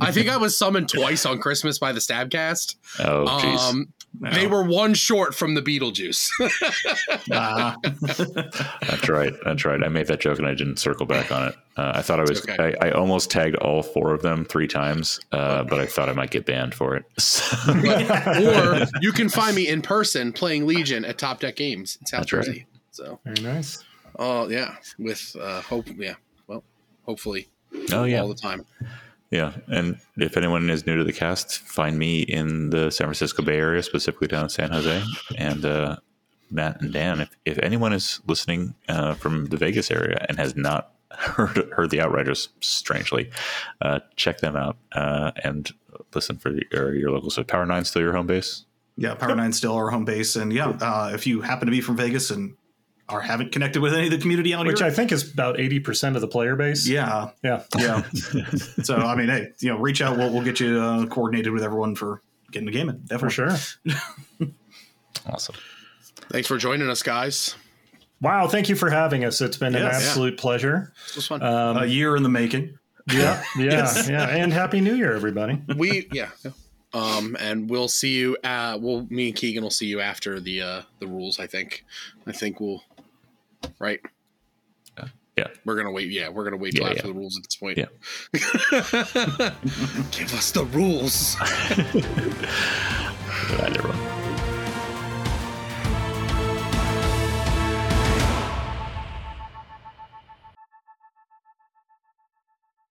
I think I was summoned twice on Christmas by the Stabcast. Oh, jeez. Um, They were one short from the Beetlejuice. That's right. That's right. I made that joke and I didn't circle back on it. Uh, I thought I was. okay. I, I almost tagged all four of them three times, uh, but I thought I might get banned for it. So, or you can find me in person playing Legion at Top Deck Games in South That's right. So, Very nice. oh yeah, with uh, hope, yeah, well, hopefully oh yeah, all the time. Yeah. And if anyone is new to the cast, find me in the San Francisco Bay Area, specifically down in San Jose, and uh, Matt and Dan. If if anyone is listening uh, from the Vegas area and has not heard heard the Outriders, strangely, uh, check them out uh, and listen for your, your local. So Power Nine still your home base. yeah, Power Nine still our home base, and yeah, uh, if you happen to be from Vegas and or haven't connected with any of the community out Which here, I think is about 80% of the player base. yeah, Yeah. yeah. so I mean, hey, you know, reach out. We'll, we'll get you uh, coordinated with everyone for getting the game in. For Definitely. sure. Awesome. Thanks for joining us, guys. Wow. Thank you for having us. It's been an Yes. absolute pleasure. This was fun. Um, A year in the making. yeah. Yeah. Yes. Yeah. And Happy New Year, everybody. we yeah. yeah. Um, and we'll see you. Uh, we'll me and Keegan will see you after the uh, the rules. I think. I think we'll. Right. Uh, yeah. We're gonna wait. Yeah, we're gonna wait till Yeah, after yeah. the rules at this point. Yeah. Give us the rules. Good night, everyone.